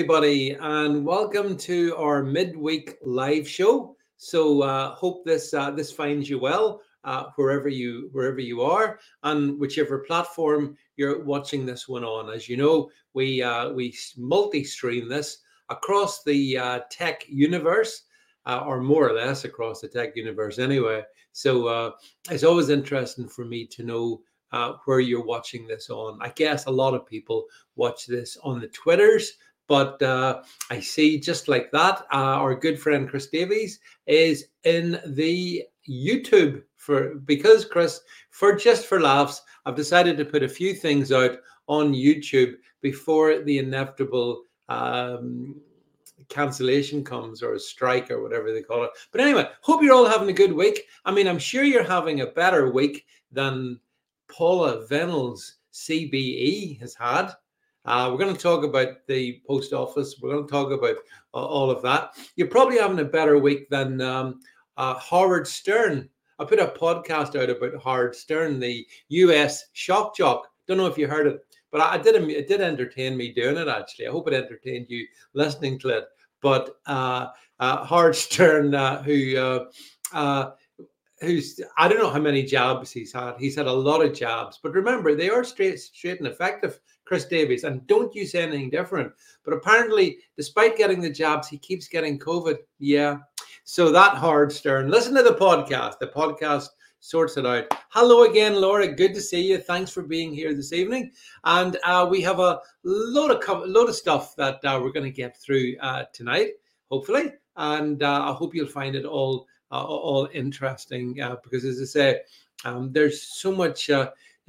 Everybody, and welcome to our midweek live show. So, uh, hope this uh, this finds you well uh, wherever you wherever you are, and whichever platform you're watching this one on. As you know, we uh, we multi-stream this across the uh, tech universe, uh, or more or less across the tech universe, anyway. So, uh, it's always interesting for me to know uh, where you're watching this on. I guess a lot of people watch this on the Twitters, but uh, I see just like that, uh, our good friend Chris Davies is in the YouTube for because Chris, for just for laughs, I've decided to put a few things out on YouTube before the inevitable um, cancellation comes or a strike or whatever they call it. But anyway, hope you're all having a good week. I mean, I'm sure you're having a better week than Paula Vennells' CBE has had. Uh, we're going to talk about the post office. We're going to talk about uh, all of that. You're probably having a better week than um, uh, Howard Stern. I put a podcast out about Howard Stern, the US shock jock. Don't know if you heard it, but I did. It did entertain me doing it. Actually, I hope it entertained you listening to it. But uh, uh, Howard Stern, uh, who who's I don't know how many jobs he's had. He's had a lot of jobs, but remember they are straight, straight and effective. Chris Davies, and don't you say anything different. But apparently, despite getting the jobs, he keeps getting COVID. Yeah. So that hard stern. Listen to the podcast. The podcast sorts it out. Hello again, Laura. Good to see you. Thanks for being here this evening. And uh, we have a lot of load of stuff that uh, we're going to get through uh, tonight, hopefully. And uh, I hope you'll find it all uh, all interesting uh, because, as I say, um, there's so much.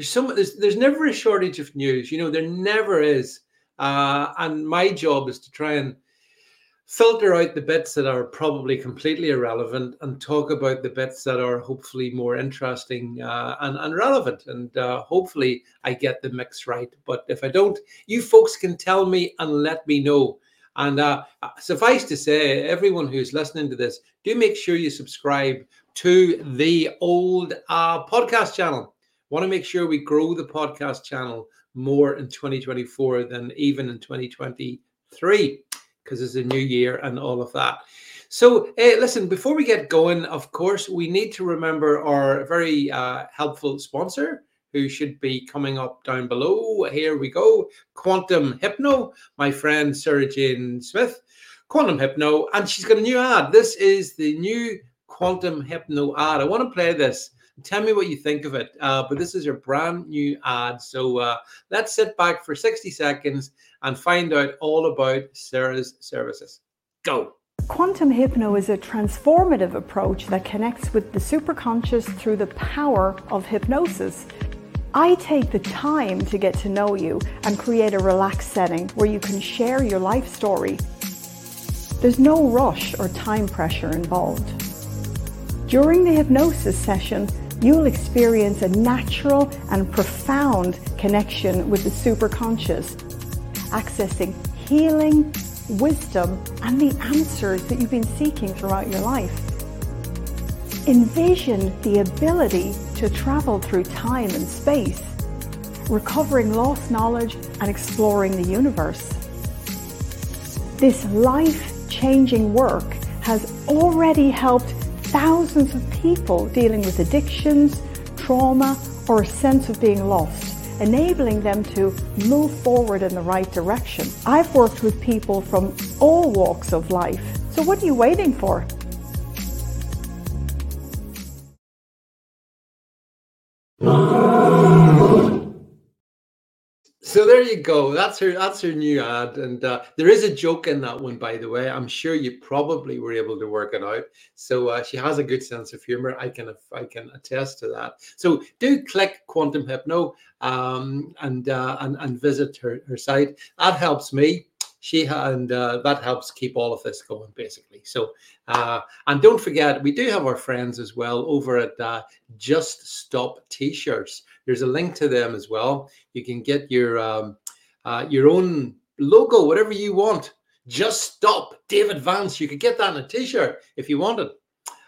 There's so much, there's, there's never a shortage of news. You know, there never is. Uh, and my job is to try and filter out the bits that are probably completely irrelevant and talk about the bits that are hopefully more interesting uh, and, and relevant. And uh, hopefully I get the mix right. But if I don't, you folks can tell me and let me know. And uh, suffice to say, everyone who's listening to this, do make sure you subscribe to the old uh, podcast channel. Want to make sure we grow the podcast channel more in 2024 than even in 2023 because it's a new year and all of that. So, uh, listen, before we get going, of course, we need to remember our very uh, helpful sponsor who should be coming up down below. Here we go Quantum Hypno, my friend Sarah Jane Smith. Quantum Hypno, and she's got a new ad. This is the new Quantum Hypno ad. I want to play this. Tell me what you think of it. Uh, but this is your brand new ad. So uh, let's sit back for 60 seconds and find out all about Sarah's services. Go. Quantum Hypno is a transformative approach that connects with the superconscious through the power of hypnosis. I take the time to get to know you and create a relaxed setting where you can share your life story. There's no rush or time pressure involved. During the hypnosis session, you'll experience a natural and profound connection with the superconscious, accessing healing, wisdom, and the answers that you've been seeking throughout your life. Envision the ability to travel through time and space, recovering lost knowledge and exploring the universe. This life changing work has already helped thousands of people dealing with addictions, trauma, or a sense of being lost, enabling them to move forward in the right direction. I've worked with people from all walks of life. So, what are you waiting for? So there you go. That's her. That's her new ad, and uh, there is a joke in that one, by the way. I'm sure you probably were able to work it out. So uh, she has a good sense of humor. I can I can attest to that. So do click Quantum Hypno um, and, uh, and and visit her her site. That helps me she and uh, that helps keep all of this going basically. So uh, and don't forget we do have our friends as well over at uh, just stop t-shirts. There's a link to them as well. You can get your um, uh, your own logo whatever you want. Just stop david vance you could get that in a t-shirt if you wanted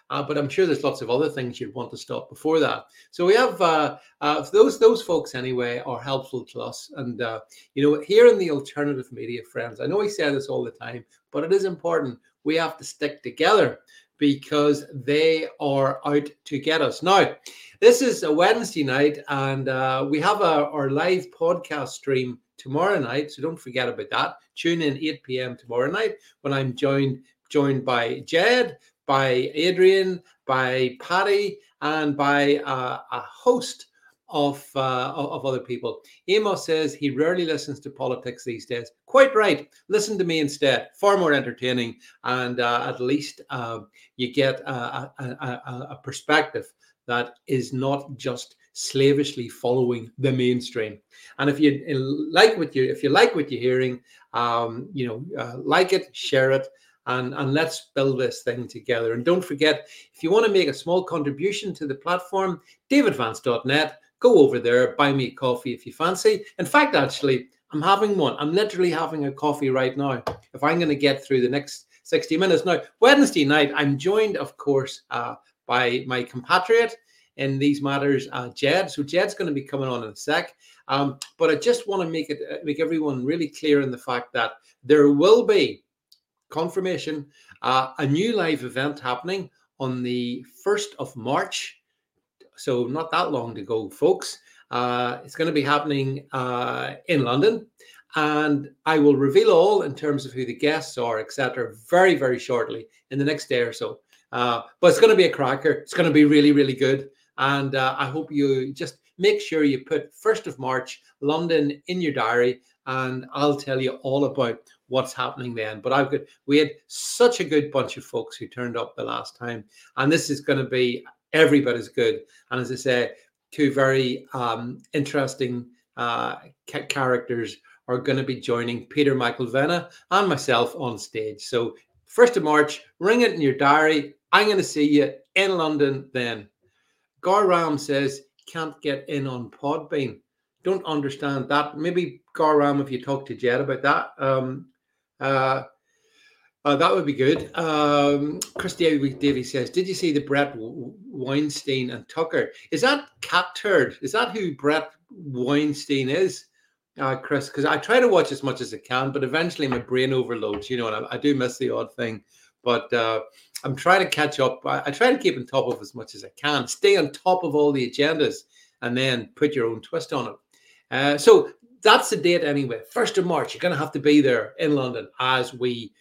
uh, but I'm sure there's lots of other things you'd want to stop before that. So we have uh, uh, those those folks anyway are helpful to us, and uh, you know here in the alternative media friends, I know we say this all the time, but it is important. We have to stick together because they are out to get us. Now, this is a Wednesday night, and uh, we have a, our live podcast stream tomorrow night. So don't forget about that. Tune in 8 p.m. tomorrow night when I'm joined joined by Jed, by Adrian, by Patty, and by uh, a host of uh, of other people. Amos says he rarely listens to politics these days. Quite right. Listen to me instead. Far more entertaining, and uh, at least uh, you get a, a, a, a, perspective that is not just slavishly following the mainstream. And if you like what you if you like what you're hearing, um, you know, uh, like it, share it and, and let's build this thing together. And don't forget, if you want to make a small contribution to the platform, davidvance.net, go over there, buy me a coffee if you fancy. In fact, actually, I'm having one. I'm literally having a coffee right now. If I'm going to get through the next 60 minutes. Now, Wednesday night, I'm joined, of course, uh, by my compatriot in these matters, uh, Jed. So Jed's going to be coming on in a sec. Um, but I just want to make it uh, make everyone really clear in the fact that there will be confirmation, uh, a new live event happening on the 1st of March. So, not that long to go, folks. Uh, it's going to be happening uh, in London. And I will reveal all in terms of who the guests are, etc., very, very shortly in the next day or so. Uh, but it's going to be a cracker. It's going to be really, really good. And uh, I hope you just make sure you put 1st of March, London in your diary. And I'll tell you all about what's happening then. But I've got we had such a good bunch of folks who turned up the last time, and this is going to be every bit as good. And as I say, two very um, interesting uh, characters are going to be joining Peter Michael Venna and myself on stage. So first of March, ring it in your diary. I'm going to see you in London then. Gar Ram says can't get in on Podbean. Don't understand that. Maybe Gar Ram, if you talk to Jed about that, um, uh, uh, that would be good. Um, Chris Davy says, "Did you see the Bret Weinstein and Tucker? Is that cat turd? Is that who Bret Weinstein is?" Uh, Chris, because I try to watch as much as I can, but eventually my brain overloads, you know, and I, I do miss the odd thing. But uh, I'm trying to catch up. I, I, try to keep on top of as much as I can, stay on top of all the agendas, and then put your own twist on it. Uh, so that's the date anyway. First of March, you're going to have to be there in London as we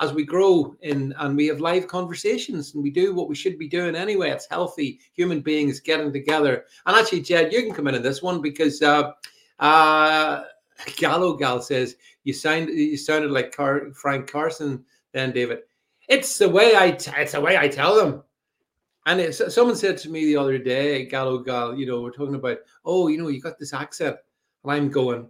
as we grow in and we have live conversations and we do what we should be doing anyway. It's healthy human beings getting together. And actually, Jed, you can come in on this one because uh, uh, Gallo Gal says you sound you sounded like Car- Frank Carson. Then David, it's the way I t- it's the way I tell them. And it, someone said to me the other day, Gallo Gal, you know, we're talking about, oh, you know, you got this accent. And I'm going,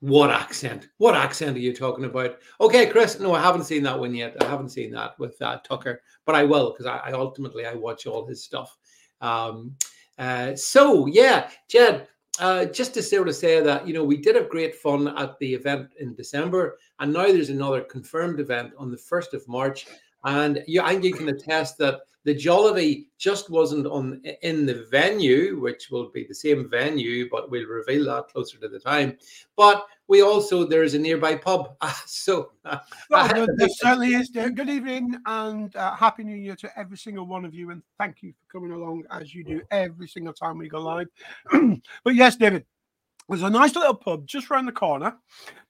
what accent? What accent are you talking about? Okay, Chris. No, I haven't seen that one yet. I haven't seen that with uh, Tucker, but I will because I, I, ultimately I watch all his stuff. Um, uh, so yeah, Jed. Uh, just to sort of say that you know we did have great fun at the event in December, and now there's another confirmed event on the first of March, and you and you can attest that the jollity just wasn't on in the venue, which will be the same venue, but we'll reveal that closer to the time. But we also there is a nearby pub, so uh, well, there certainly is. Good evening and uh, happy New Year to every single one of you, and thank you for coming along as you do every single time we go live. but yes, David, there's a nice little pub just around the corner.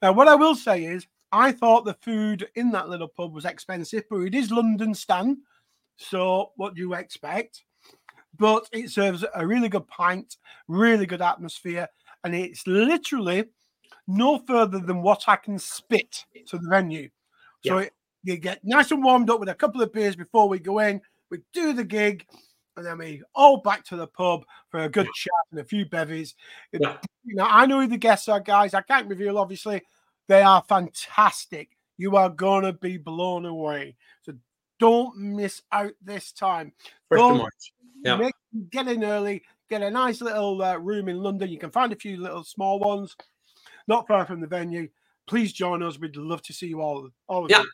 Now, what I will say is, I thought the food in that little pub was expensive, but it is London Stand. So, what do you expect? But it serves a really good pint, really good atmosphere, and it's literally no further than what I can spit to the venue. So, yeah. it, you get nice and warmed up with a couple of beers before we go in. We do the gig, and then we all back to the pub for a good yeah. chat and a few bevies. Yeah. You know, I know who the guests are, guys. I can't reveal, obviously. They are fantastic. You are gonna be blown away. So don't miss out this time. First of March. Yeah. Make, get in early. Get a nice little uh, room in London. You can find a few little small ones, not far from the venue. Please join us. We'd love to see you all. all yeah. You.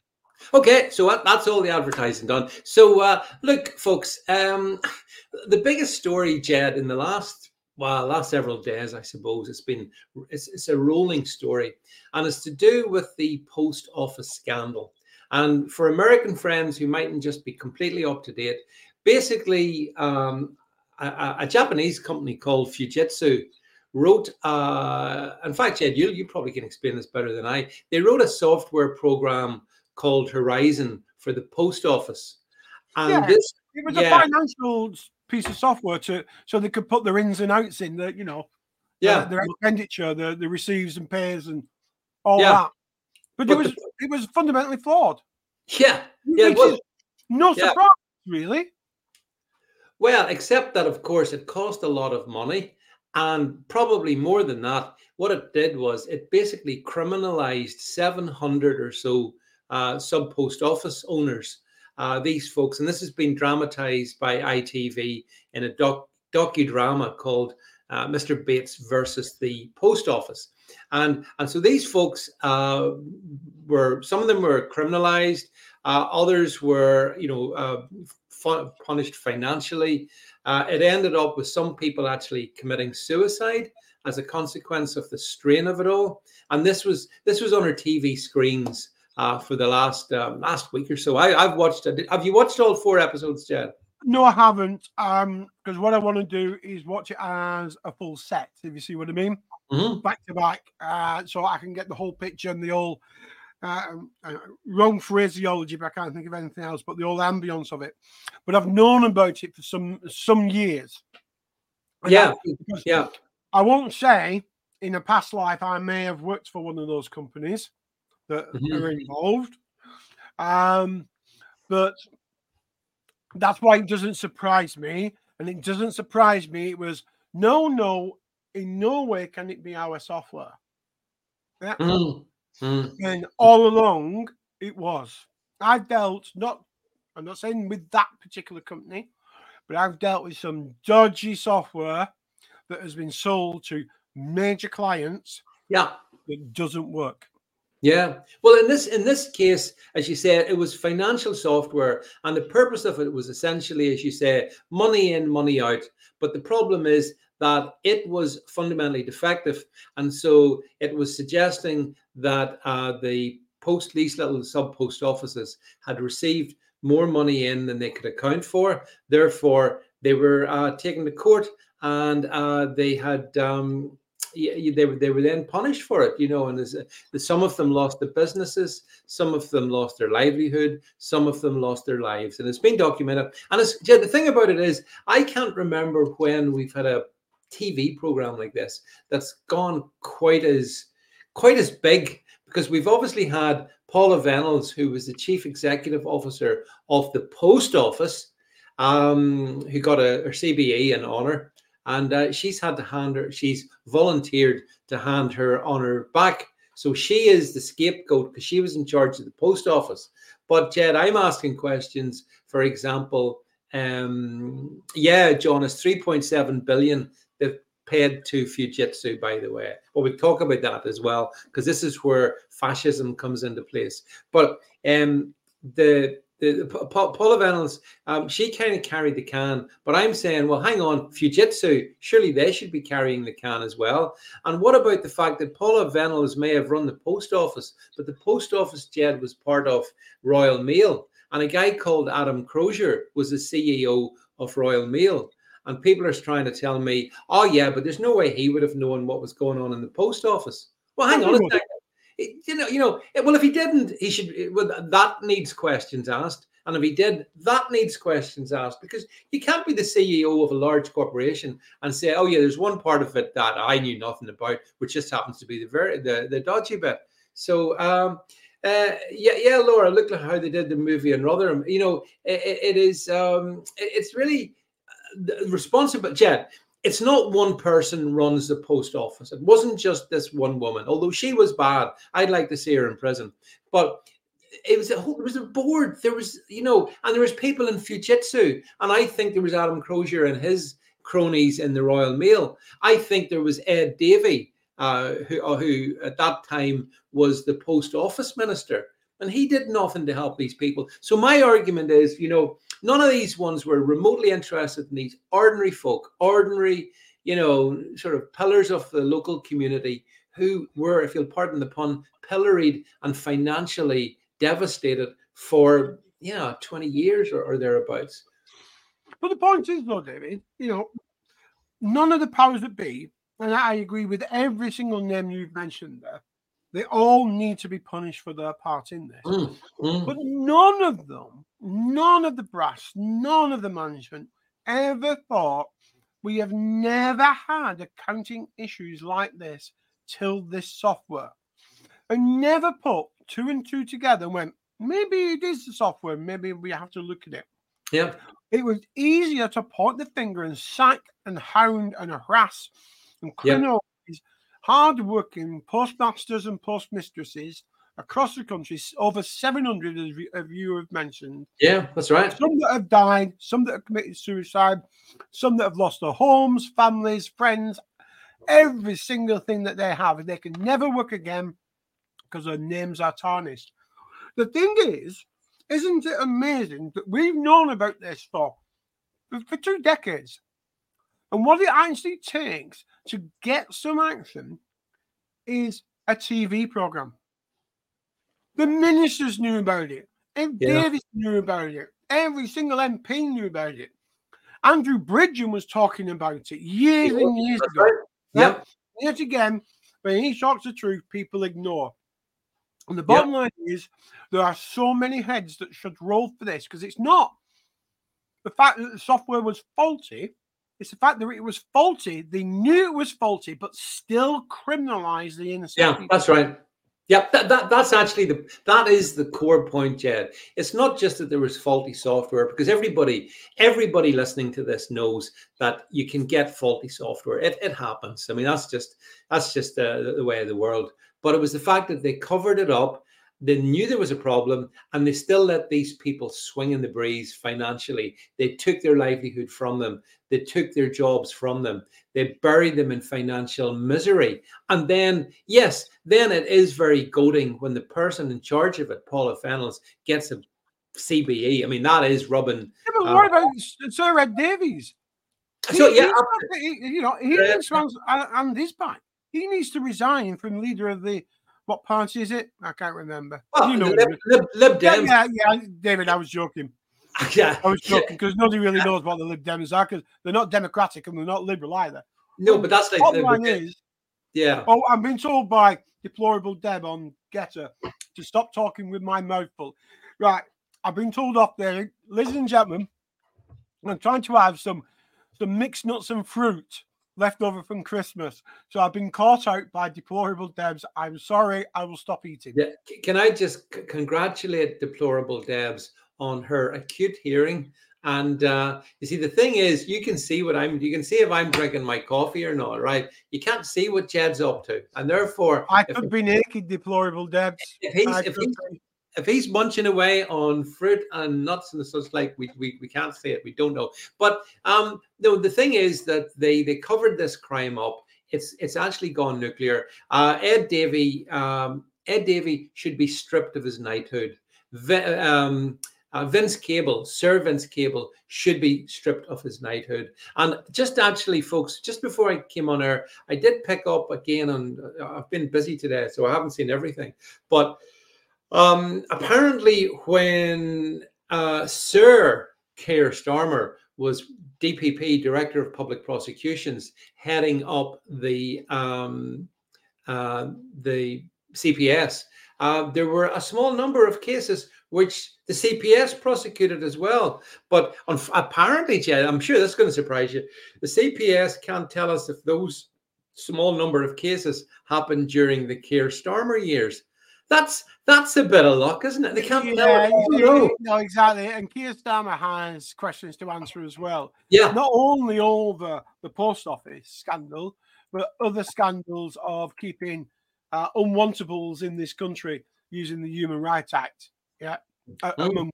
Okay, so that's all the advertising done. So, uh, look, folks, um, the biggest story, Jed, in the last well, last several days, I suppose it's been it's, it's a rolling story, and it's to do with the post office scandal. And for American friends who mightn't just be completely up to date, basically, um, a, a, Japanese company called Fujitsu wrote, uh, in fact, Jed, you, you probably can explain this better than I. They wrote a software program called Horizon for the post office. And yeah, this, it was yeah. a financial piece of software to so they could put their ins and outs in the, you know, yeah, their expenditure, the, the receives and pays and all yeah. that. But, but it was the, it was fundamentally flawed. Yeah, yeah, no surprise, yeah. really. Well, except that, of course, it cost a lot of money. And probably more than that, what it did was it basically criminalized 700 or so uh, sub post office owners. Uh, these folks, and this has been dramatized by ITV in a doc, docudrama called uh, Mr. Bates versus the Post Office. And, and so these folks uh, were, some of them were criminalized, uh, others were, you know, uh, punished financially. Uh, it ended up with some people actually committing suicide as a consequence of the strain of it all. And this was this was on our TV screens uh, for the last uh, last week or so. I, have watched. Have you watched all four episodes, Jed? No, I haven't. Um, because what I want to do is watch it as a full set. If you see what I mean, mm-hmm. back to back, uh, so I can get the whole picture and the whole uh, uh, wrong phraseology, but I can't think of anything else. But the whole ambience of it. But I've known about it for some some years. yeah, yeah. I won't say in a past life I may have worked for one of those companies that mm-hmm. are involved. Um, but that's why it doesn't surprise me. And it doesn't surprise me. It was no, no, in no way can it be our software. Yeah. Mm-hmm. And all along it was. I've dealt not, I'm not saying with that particular company, but I've dealt with some dodgy software that has been sold to major clients. Yeah. That doesn't work. Yeah. Well, in this in this case, as you said, it was financial software, and the purpose of it was essentially, as you say, money in, money out. But the problem is that it was fundamentally defective, and so it was suggesting that uh, the post these little sub post offices had received more money in than they could account for. Therefore, they were uh, taken to court, and uh, they had. Um, they were they were then punished for it, you know. And there's, some of them lost their businesses, some of them lost their livelihood, some of them lost their lives, and it's been documented. And it's, yeah, the thing about it is, I can't remember when we've had a TV program like this that's gone quite as quite as big because we've obviously had Paula Venables, who was the chief executive officer of the post office, um, who got a, her CBE in honor and uh, she's had to hand her she's volunteered to hand her on her back. So she is the scapegoat because she was in charge of the post office. But jed i'm asking questions. For example um yeah john is 3.7 billion they've paid to fujitsu by the way. Well we talk about that as well because this is where fascism comes into place. But um the the, the Paula Venables, um, she kind of carried the can, but I'm saying, well, hang on, Fujitsu, surely they should be carrying the can as well. And what about the fact that Paula Venables may have run the post office, but the post office, Jed, was part of Royal Mail, and a guy called Adam Crozier was the CEO of Royal Mail. And people are trying to tell me, oh yeah, but there's no way he would have known what was going on in the post office. Well, hang on a second you know, you know. Well, if he didn't, he should. Well, that needs questions asked. And if he did, that needs questions asked because you can't be the CEO of a large corporation and say, "Oh yeah, there's one part of it that I knew nothing about, which just happens to be the very the, the dodgy bit." So, um, uh, yeah, yeah, Laura, look at how they did the movie in Rotherham. You know, it, it is um, it's really uh, responsible. Jed, it's not one person runs the post office. It wasn't just this one woman, although she was bad. I'd like to see her in prison, but it was a whole, it was a board. There was, you know, and there was people in Fujitsu, and I think there was Adam Crozier and his cronies in the Royal Mail. I think there was Ed Davey, uh, who, uh, who at that time was the post office minister. And he did nothing to help these people. So my argument is, you know, none of these ones were remotely interested in these ordinary folk, ordinary, you know, sort of pillars of the local community who were, if you'll pardon the pun, pilloried and financially devastated for yeah 20 years or, or thereabouts. But the point is, though, David, you know, none of the powers that be, and I agree with every single name you've mentioned there, they all need to be punished for their part in this. Mm, mm. But none of them, none of the brass, none of the management ever thought we have never had accounting issues like this till this software. And never put two and two together and went, maybe it is the software, maybe we have to look at it. Yeah. It was easier to point the finger and sack and hound and harass and criminal. Hard-working postmasters and postmistresses across the country. Over 700 of you have mentioned. Yeah, that's right. Some that have died, some that have committed suicide, some that have lost their homes, families, friends, every single thing that they have. They can never work again because their names are tarnished. The thing is, isn't it amazing that we've known about this for for two decades? And what it actually takes to get some action is a TV program. The ministers knew about it. Ed yeah. Davis knew about it. Every single MP knew about it. Andrew Bridgen was talking about it years and years ago. Yep. Yet again, when he talks the truth, people ignore. And the bottom yep. line is there are so many heads that should roll for this because it's not the fact that the software was faulty. It's the fact that it was faulty. They knew it was faulty, but still criminalized the innocent. Yeah, people. that's right. Yeah, that, that that's actually the that is the core point, Jed. It's not just that there was faulty software because everybody everybody listening to this knows that you can get faulty software. It, it happens. I mean, that's just that's just uh, the way of the world but it was the fact that they covered it up. They knew there was a problem and they still let these people swing in the breeze financially. They took their livelihood from them. They took their jobs from them. They buried them in financial misery. And then, yes, then it is very goading when the person in charge of it, Paula Vennells, gets a CBE. I mean, that is rubbing. Yeah, but what uh, about Sir Ed Davies? So, yeah. He, you know, he uh, and, and his back he needs to resign from leader of the what party is it? I can't remember. Well, you know, Lib, Lib, Lib Dems. Yeah, yeah, yeah, David, I was joking. Yeah, I was joking because nobody really knows what the Lib Dems are because they're not democratic and they're not liberal either. No, but that's like the line is. Yeah. Oh, I'm being told by deplorable Deb on GETTR to stop talking with my mouth full. Right, I've been told off there, ladies and gentlemen. I'm trying to have some some mixed nuts and fruit left over from Christmas. So I've been caught out by deplorable Debs. I'm sorry. I will stop eating. Yeah. Can I just c- congratulate deplorable Debs on her acute hearing? And uh, you see, the thing is, you can see what I'm. You can see if I'm drinking my coffee or not, right? You can't see what Jed's up to, and therefore, I could be naked, deplorable Debs. If he's, if he's, if he's munching away on fruit and nuts and such like, we, we, we can't say it. We don't know. But um, no, the thing is that they they covered this crime up. It's it's actually gone nuclear. Uh, Ed Davey um, Ed Davey should be stripped of his knighthood. um, uh, Vince Cable, Sir Vince Cable, should be stripped of his knighthood. And just actually, folks, just before I came on air, I did pick up again, and uh, I've been busy today, so I haven't seen everything. But um, apparently, when uh, Sir Keir Starmer was DPP, Director of Public Prosecutions, heading up the um, uh, the CPS, uh, there were a small number of cases which the CPS prosecuted as well. But on, apparently, Jed, I'm sure that's going to surprise you. The CPS can't tell us if those small number of cases happened during the Keir Starmer years. That's that's a bit of luck, isn't it? They can't yeah, know. No, exactly. And Keir Starmer has questions to answer as well. Yeah. Not only over the post office scandal, but other scandals of keeping uh, unwantables in this country using the Human Rights Act. Yeah. Uh, oh. among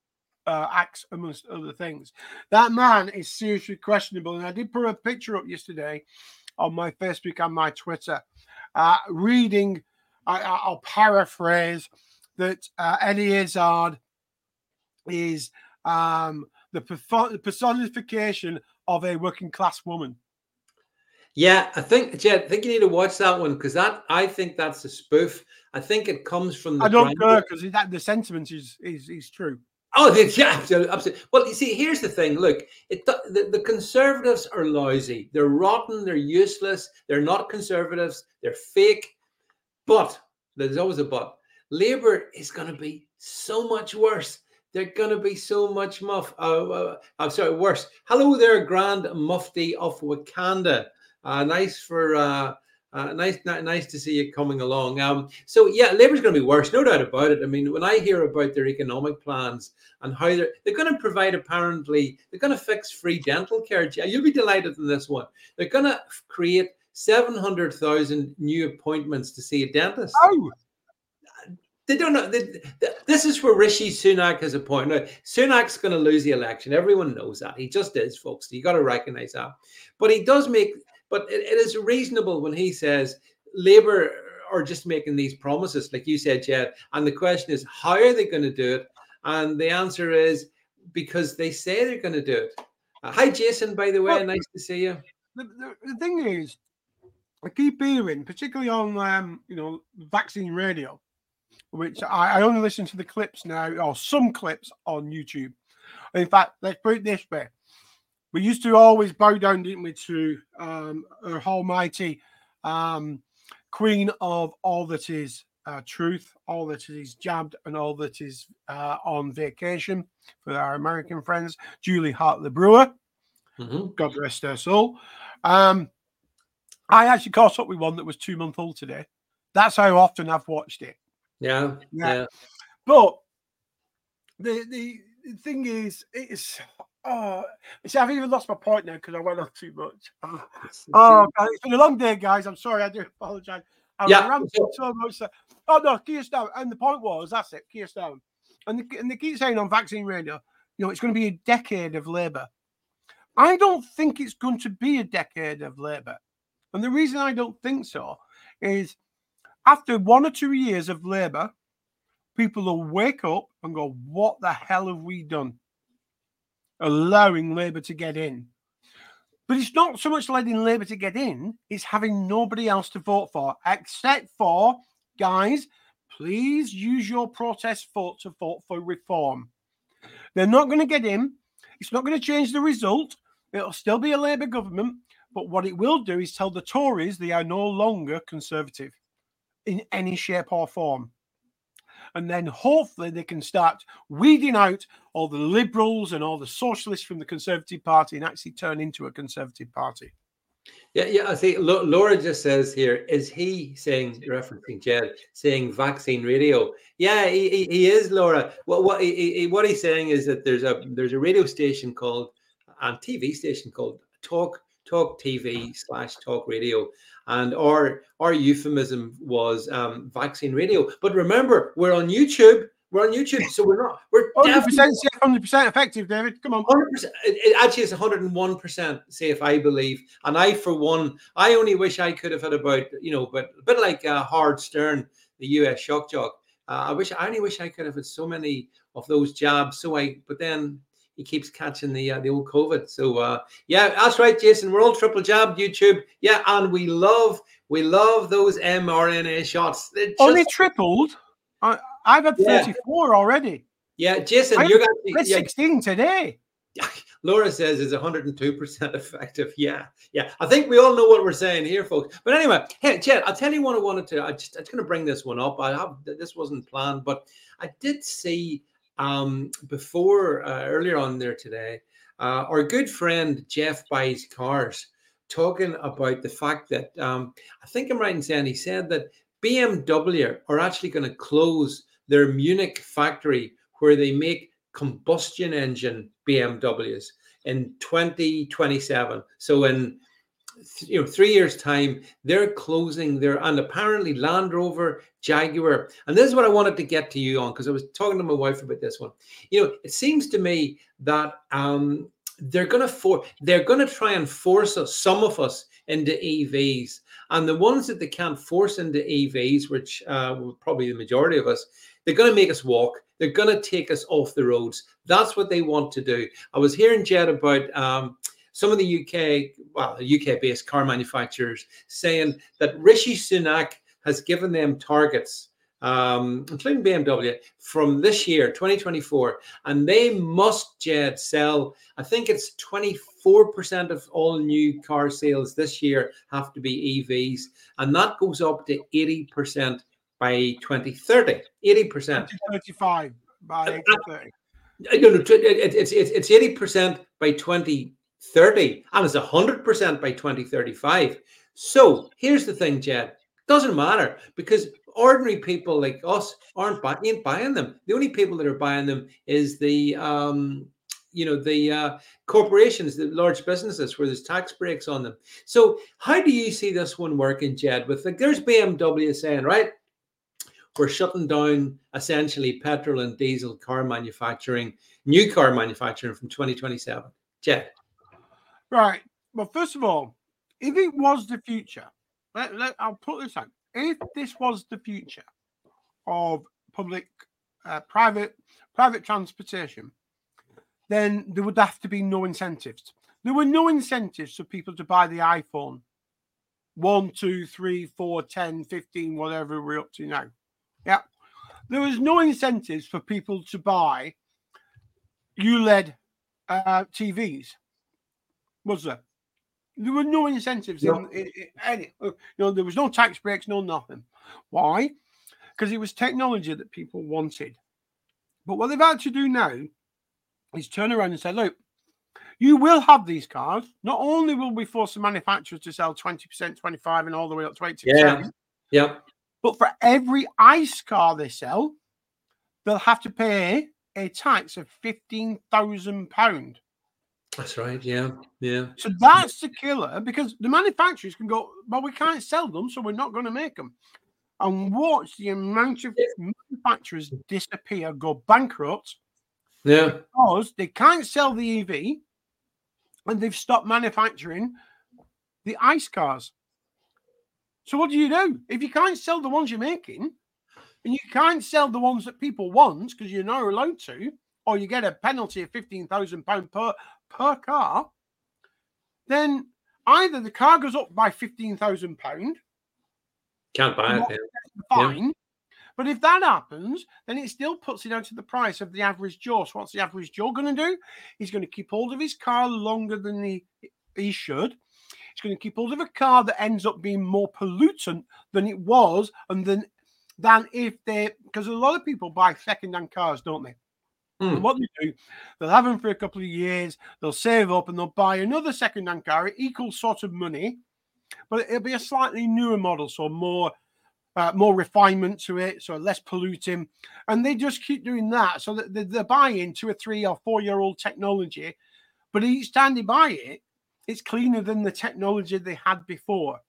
uh, acts, amongst other things. That man is seriously questionable. And I did put a picture up yesterday on my Facebook and my Twitter, uh, reading I, will paraphrase that uh, Izzard is um, the personification of a working class woman. Yeah, I think Jed, I think you need to watch that one because that I think that's a spoof. I think it comes from the. I don't know because that the sentiment is is is true. Oh, yeah, absolutely, absolutely. Well, you see, here's the thing. Look, it, the, the conservatives are lousy. They're rotten. They're useless. They're not conservatives. They're fake. But there's always a but. Labour is going to be so much worse. They're going to be so much muff. Uh, uh, I'm sorry, worse. Hello there, Grand Mufti of Wakanda. Uh, nice for uh, uh, nice, nice to see you coming along. Um, so yeah, Labour's going to be worse, no doubt about it. I mean, when I hear about their economic plans and how they're they're going to provide, apparently, they're going to fix free dental care. You'll be delighted in this one. They're going to create seven hundred thousand new appointments to see a dentist. Oh. They don't know. They, they, this is where Rishi Sunak has a point. Now, Sunak's going to lose the election. Everyone knows that. He just is, folks. You got to recognize that. But he does make but it, it is reasonable when he says Labour are just making these promises, like you said, Jed. And the question is, how are they going to do it? And the answer is because they say they're going to do it. Uh, hi, Jason, by the way. Well, nice to see you. The, the, the, thing is, I keep hearing, particularly on um, you know vaccine radio, which I, I only listen to the clips now, or some clips on YouTube. In fact, let's put it this way: we used to always bow down, didn't we, to um, our almighty um, queen of all that is uh, truth, all that is jabbed, and all that is uh, on vacation for our American friends, Julie Hartley Brewer. Mm-hmm. God rest her soul. Um, I actually caught up with one that was two month old today. That's how often I've watched it. Yeah, yeah. yeah. But the the thing is, it's Oh, see, I've even lost my point now because I went on too much. Oh, oh God, it's been a long day, guys. I'm sorry. I do apologize. I yeah. ranting so much. That, oh no, Keir Starmer. And the point was, that's it, Keir Starmer. And, the, and they keep saying on vaccine radio, you know, it's going to be a decade of Labour. I don't think it's going to be a decade of Labour. And the reason I don't think so is after one or two years of Labour, people will wake up and go, What the hell have we done? allowing Labour to get in. But it's not so much letting Labour to get in, it's having nobody else to vote for, except for, guys, please use your protest vote to vote for reform. They're not going to get in. It's not going to change the result. It'll still be a Labour government. But what it will do is tell the Tories they are no longer conservative in any shape or form and then hopefully they can start weeding out all the liberals and all the socialists from the Conservative Party and actually turn into a Conservative Party. Yeah, yeah. I see. Laura just says here: Is he saying referencing Jed saying vaccine radio? Yeah, he, he, he is, Laura. What what he, he, what he's saying is that there's a there's a radio station called and TV station called Talk Talk TV slash Talk Radio, and our our euphemism was um, vaccine radio. But remember, we're on YouTube. We're on YouTube, so we're not. We're hundred percent safe, hundred percent effective, David. Come on, hundred percent. It actually is one hundred and one percent safe, I believe. And I, for one, I only wish I could have had about you know, but a bit like uh, Hard Stern, the U.S. shock jock. Uh, I wish I only wish I could have had so many of those jabs. So I, but then he keeps catching the uh, the old COVID. So uh, yeah, that's right, Jason. We're all triple jabbed YouTube. Yeah, and we love we love those mRNA shots. Just... Only tripled. I, I've had yeah. 34 already. Yeah, Jason, I you're going to 16 today. Laura says it's 102% effective. Yeah, yeah. I think we all know what we're saying here, folks. But anyway, hey, Chet, I'll tell you what I wanted to. I just, I'm going to bring this one up. I have this wasn't planned, but I did see um, before uh, earlier on there today, uh, our good friend Jeff buys cars talking about the fact that um, I think I'm right in saying he said that BMW are actually going to close their Munich factory where they make combustion engine BMWs in 2027. So in you know three years time they're closing their and apparently land rover jaguar and this is what i wanted to get to you on because i was talking to my wife about this one you know it seems to me that um they're going to for they're going to try and force us some of us into EVs. And the ones that they can't force into EVs, which uh, probably the majority of us, they're going to make us walk. They're going to take us off the roads. That's what they want to do. I was hearing Jed about um, some of the UK, well, UK based car manufacturers saying that Rishi Sunak has given them targets um, including BMW, from this year, 2024, and they must, Jed, sell. I think it's 24% of all new car sales this year have to be EVs, and that goes up to 80% by 2030. 80%. 2035 by uh, uh, 2030. Uh, it's, it's, it's 80% by 2030, and it's 100% by 2035. So here's the thing, Jed. Doesn't matter because ordinary people like us aren't buy, ain't buying them. The only people that are buying them is the um, you know the uh, corporations, the large businesses where there's tax breaks on them. So how do you see this one working, Jed? With like, there's BMW saying, right, we're shutting down essentially petrol and diesel car manufacturing, new car manufacturing from 2027. Jed. Right. Well, first of all, if it was the future, let, let, I'll put this out if this was the future of public, uh, private, private transportation, then there would have to be no incentives. There were no incentives for people to buy the iPhone 1, 2, 3, 4, 10, 15, whatever we're up to now. Yeah. There was no incentives for people to buy ULED uh, TVs, was there? There were no incentives no. In, in, in, any. Uh, you know, there was no tax breaks, no nothing. Why? Because it was technology that people wanted. But what they've had to do now is turn around and say, look, you will have these cars. Not only will we force the manufacturers to sell 20%, 25 and all the way up to 80%. Yeah. Yeah. But for every ICE car they sell, they'll have to pay a tax of £15,000 that's right. Yeah. Yeah. So that's the killer because the manufacturers can go, well, we can't sell them, so we're not going to make them. And watch the amount of manufacturers disappear, go bankrupt. Yeah. Because they can't sell the EV and they've stopped manufacturing the ICE cars. So what do you do? If you can't sell the ones you're making and you can't sell the ones that people want because you're not allowed to, or you get a penalty of £15,000 per per car, then either the car goes up by fifteen thousand pound. Can't buy it. Fine. Yeah. But if that happens, then it still puts it down to the price of the average Joe. So what's the average Joe going to do? He's going to keep hold of his car longer than he, he should. He's going to keep hold of a car that ends up being more pollutant than it was, and then than if they because a lot of people buy second-hand cars, don't they? Mm. What they do, they'll have them for a couple of years, they'll save up and they'll buy another second-hand car at equal sort of money, but it'll be a slightly newer model, so more uh, more refinement to it, so less polluting. And they just keep doing that. So that they're buying two or three or four year old technology, but each time they buy it, it's cleaner than the technology they had before.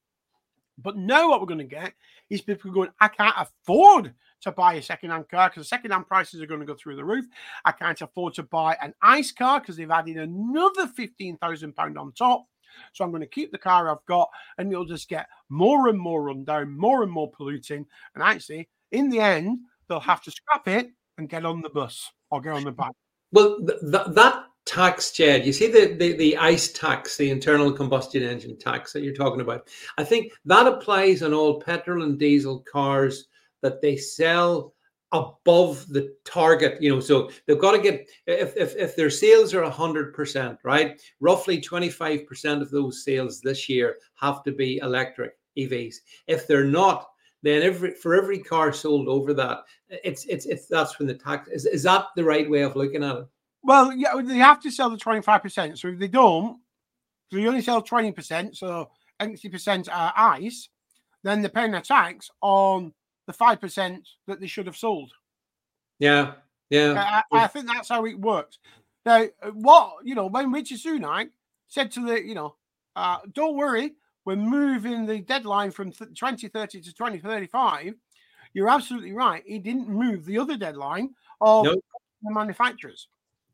But now what we're going to get is people going, I can't afford to buy a second-hand car because second-hand prices are going to go through the roof. I can't afford to buy an ICE car because they've added another fifteen thousand pound on top. So I'm going to keep the car I've got, and it'll just get more and more rundown, more and more polluting. And actually, in the end, they'll have to scrap it and get on the bus or get on the bike. Well, th- th- that tax, Jed, you see the, the the ICE tax, the internal combustion engine tax that you're talking about. I think that applies on all petrol and diesel cars that they sell above the target you know so they've got to get if if, if their sales are 100% right roughly 25% of those sales this year have to be electric evs if they're not then every for every car sold over that it's it's it's that's when the tax is, is that the right way of looking at it? Well yeah they have to sell the 25% so if they don't so you only sell 20% so 80% are ice then they're paying a tax on the five percent that they should have sold. Yeah, yeah. I, I, think that's how it works. Now, what you know, when Richard Sunak said to the, you know, uh, don't worry, we're moving the deadline from 2030 to 2035. You're absolutely right. He didn't move the other deadline of nope. the manufacturers.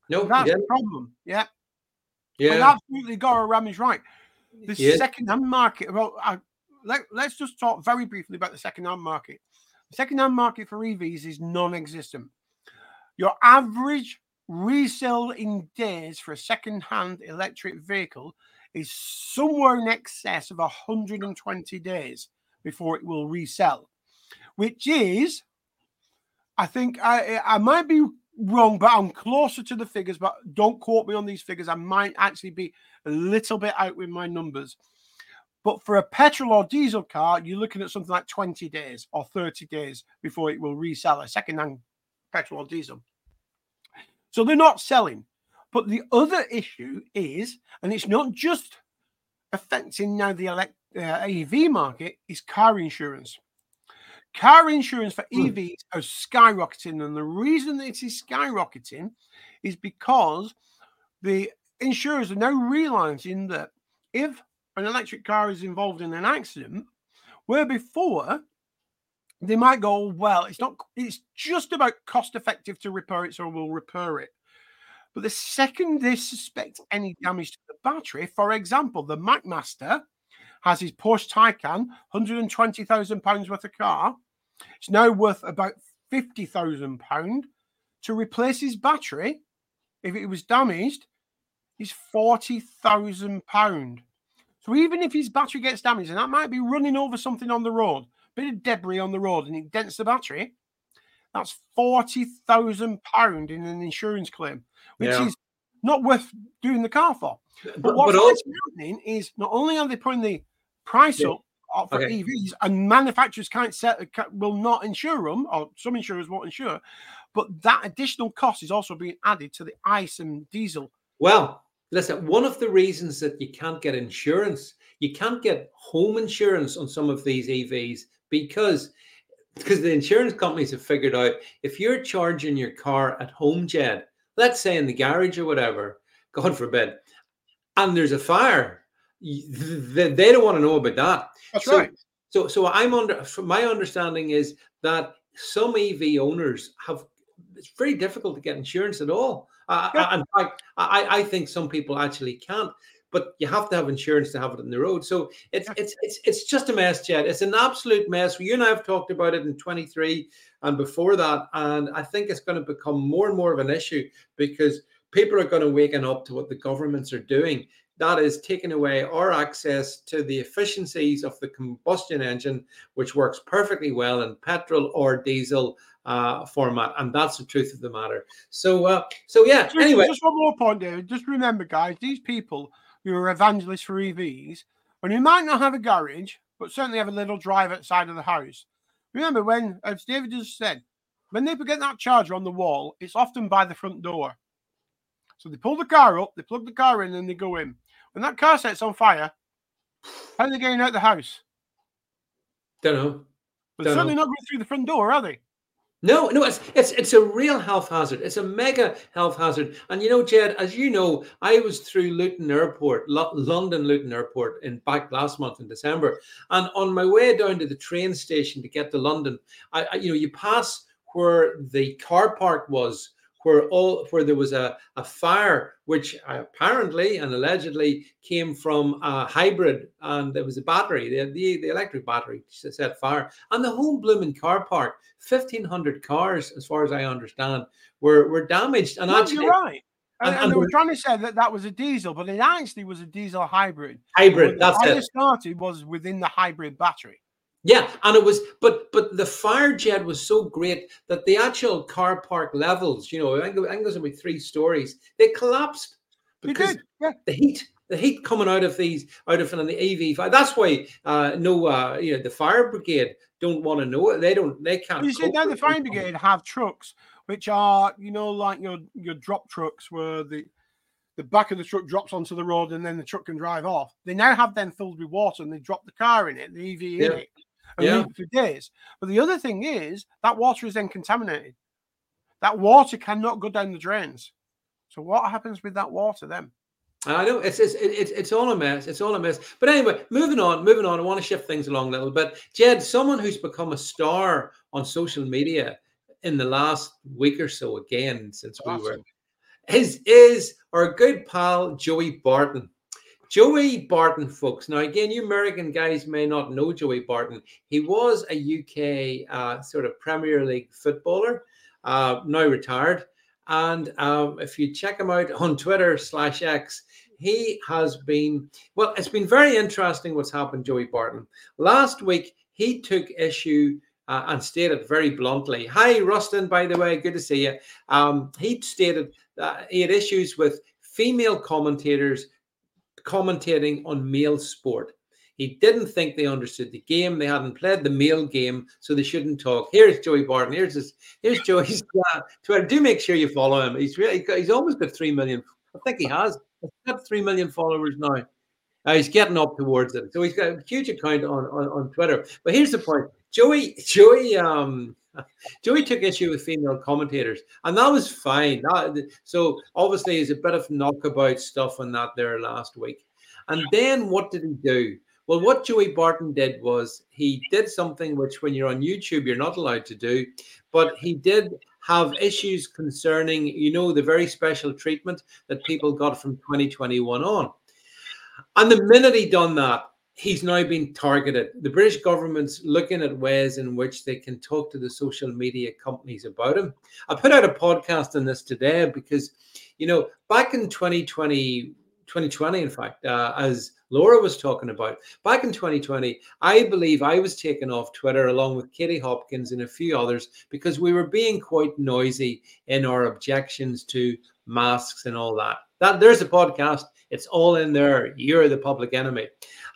No, nope, that's the problem. Yeah. Yeah. Absolutely, Gora Ram is right. the yes. second-hand market. Well, I, let, let's just talk very briefly about the second-hand market. The second-hand market for EVs is non-existent. Your average resale in days for a second-hand electric vehicle is somewhere in excess of 120 days before it will resell, which is, I think I I might be wrong, but I'm closer to the figures. But don't quote me on these figures. I might actually be a little bit out with my numbers. But for a petrol or diesel car, you're looking at something like 20 days or 30 days before it will resell a second-hand petrol or diesel. So they're not selling. But the other issue is, and it's not just affecting now the elect, uh, EV market, is car insurance. Car insurance for hmm. EVs are skyrocketing, and the reason that it is skyrocketing is because the insurers are now realizing that if an electric car is involved in an accident, where before they might go, well, it's not, it's just about cost effective to repair it, so we'll repair it. But the second they suspect any damage to the battery, for example, the McMaster has his Porsche Taycan, £120,000 worth of car. It's now worth about £50,000 to replace his battery. If it was damaged, is £40,000. So even if his battery gets damaged, and that might be running over something on the road, bit of debris on the road, and it dents the battery, that's £40,000 in an insurance claim, which yeah. is not worth doing the car for. But, but what's but also, happening is not only are they putting the price yeah. up for okay. EVs, and manufacturers can't set will not insure them, or some insurers won't insure, but that additional cost is also being added to the ICE and diesel. Well, listen, one of the reasons that you can't get insurance, you can't get home insurance on some of these EVs because because the insurance companies have figured out if you're charging your car at home, Jed, let's say in the garage or whatever, God forbid, and there's a fire, they, they don't want to know about that. That's so, right. So, so I'm under. My understanding is that some EV owners have. It's very difficult to get insurance at all. Uh, yeah. In fact, I, I think some people actually can't but you have to have insurance to have it on the road. So it's it's it's it's just a mess, Jed. It's an absolute mess. You and I have talked about it in 23 and before that, and I think it's going to become more and more of an issue because people are going to waken up to what the governments are doing. That is taking away our access to the efficiencies of the combustion engine, which works perfectly well in petrol or diesel uh, format, and that's the truth of the matter. So, uh, so yeah. Just, anyway, just one more point, David. Just remember, guys, these people who are evangelists for EVs, when you might not have a garage, but certainly have a little drive outside of the house. Remember when, as David just said, when they get that charger on the wall, it's often by the front door. So they pull the car up, they plug the car in, and they go in. When that car sets on fire, how are they getting out the house? Don't know. But Don't certainly know. not going through the front door, are they? No, no, it's it's it's a real health hazard. It's a mega health hazard. And you know, Jed, as you know, I was through Luton Airport, L- London Luton Airport, in back last month in December, and on my way down to the train station to get to London, I, I you know, you pass where the car park was where all where there was a, a fire which apparently and allegedly came from a hybrid and there was a battery the, the, the electric battery set fire and the whole blooming car park 1500 cars as far as i understand were were damaged and no, actually, you're right and, and, and, they were trying to say that that was a diesel, but it actually was a diesel hybrid. Hybrid, that's it. it started was within the hybrid battery. Yeah, and it was, but but the fire jet was so great that the actual car park levels, you know, I think, I think there's only three stories, they collapsed because yeah. the heat, the heat coming out of these, out of an the EV. That's why uh, no, uh, you know, the fire brigade don't want to know it. They don't, they can't. You see, now the fire brigade have trucks which are, you know, like your your drop trucks where the the back of the truck drops onto the road and then the truck can drive off. They now have them filled with water and they drop the car in it, the EV yeah. in it and yeah. leave it for days. But the other thing is that water is then contaminated. That water cannot go down the drains. So what happens with that water then? I know it's it's it's it's all a mess. It's all a mess. But anyway, moving on, moving on. I want to shift things along a little bit. Jed, someone who's become a star on social media in the last week or so, again since awesome. we were, is is our good pal Joey Barton. Joey Barton, folks. Now, again, you American guys may not know Joey Barton. He was a UK uh, sort of Premier League footballer, uh, now retired. And um, if you check him out on Twitter slash X, he has been, well, it's been very interesting what's happened, Joey Barton. Last week, he took issue uh, and stated very bluntly, Hi, Rustin, by the way, good to see you. Um, he stated that he had issues with female commentators commentating on male sport. He didn't think they understood the game. They hadn't played the male game, so they shouldn't talk. Here's Joey Barton. Here's his, here's Joey's uh, Twitter. Do make sure you follow him. He's really he's almost got three million. I think he has. He's got three million followers now. Uh, he's getting up towards it. So he's got a huge account on, on, on Twitter. But here's the point. Joey, Joey, um, Joey took issue with female commentators, and that was fine. That, so obviously, there's a bit of knockabout stuff on that there last week. And then what did he do? Well, what Joey Barton did was he did something which, when you're on YouTube, you're not allowed to do, but he did have issues concerning, you know, the very special treatment that people got from 2021 on. And the minute he done that, he's now been targeted. The British government's looking at ways in which they can talk to the social media companies about him. I put out a podcast on this today because, you know, back in 2020, 2020, in fact, uh, as Laura was talking about, back in 2020, I believe I was taken off Twitter along with Katie Hopkins and a few others because we were being quite noisy in our objections to masks and all that. That there's a podcast. It's all in there. You're the public enemy.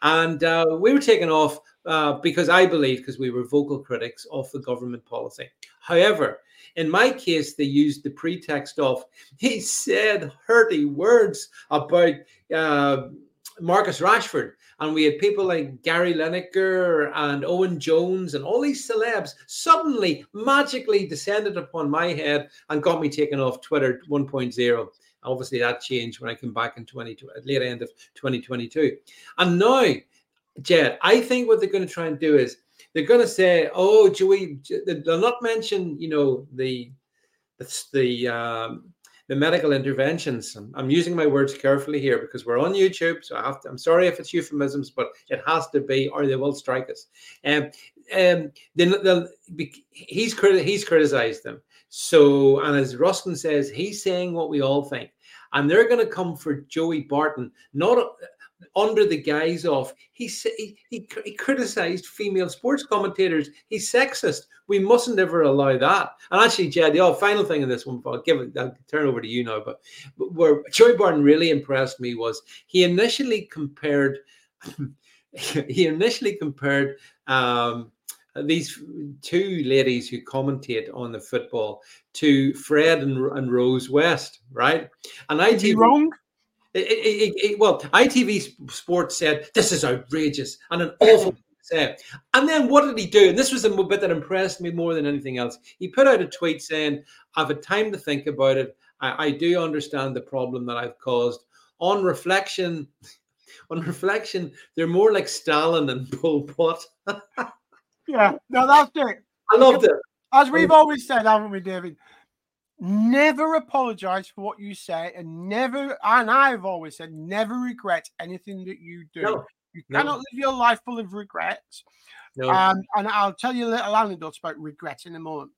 And uh, we were taken off uh, because I believe, because we were vocal critics of the government policy. However, in my case, they used the pretext of he said hurty words about uh, Marcus Rashford. And we had people like Gary Lineker and Owen Jones and all these celebs suddenly magically descended upon my head and got me taken off Twitter 1.0. Obviously, that changed when I came back in 20, at late end of 2022. And now, Jed, I think what they're going to try and do is they're going to say, "Oh, Joey," they'll not mention, you know, the the um, the medical interventions. I'm, using my words carefully here because we're on YouTube, so I have to. I'm sorry if it's euphemisms, but it has to be, or they will strike us. Um, um, then he's he's criticized them. So, and as Ruskin says, he's saying what we all think. And they're going to come for Joey Barton, not under the guise of he, he, he, he criticized female sports commentators. He's sexist. We mustn't ever allow that. And actually, Jed, the oh, final thing in this one, I'll give it, I'll turn over to you now. But, but where Joey Barton really impressed me was he initially compared, he initially compared um, these two ladies who commentate on the football to Fred and, and Rose West, right? And I ITV wrong. It, it, it, well, ITV Sports said this is outrageous and an awful say. And then what did he do? And this was the bit that impressed me more than anything else. He put out a tweet saying, "I've had time to think about it. I, I do understand the problem that I've caused. On reflection." On reflection, they're more like Stalin and Pol Pot. Yeah, no, that's it. I loved it. As we've always said, haven't we, David? Never apologize for what you say, and never, and I've always said, never regret anything that you do. No, you cannot no. live your life full of regrets. No. Um, and I'll tell you a little anecdote about regret in a moment.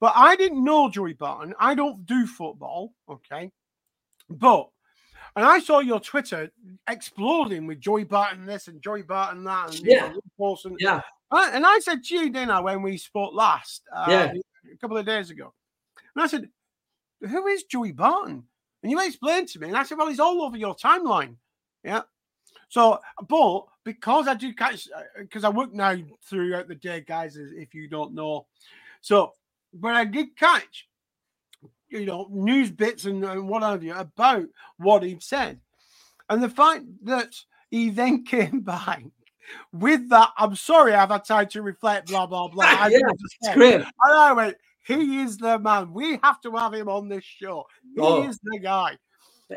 But I didn't know Joey Barton. I don't do football, okay? But and I saw your Twitter exploding with Joey Barton this and Joey Barton that, and yeah, you know, yeah. And I said to you, didn't I, when we spoke last, uh, yeah. a couple of days ago, and I said, "Who is Joey Barton?" And you explained to me, and I said, "Well, he's all over your timeline." Yeah. So, but because I do catch, because uh, I work now throughout the day, guys, if you don't know. So, but I did catch, you know, news bits and, and what have you about what he'd said. And the fact that he then came back with that, I'm sorry, I've had time to reflect, blah, blah, blah. I yeah, it's great. And I went, he is the man. We have to have him on this show. He oh. is the guy.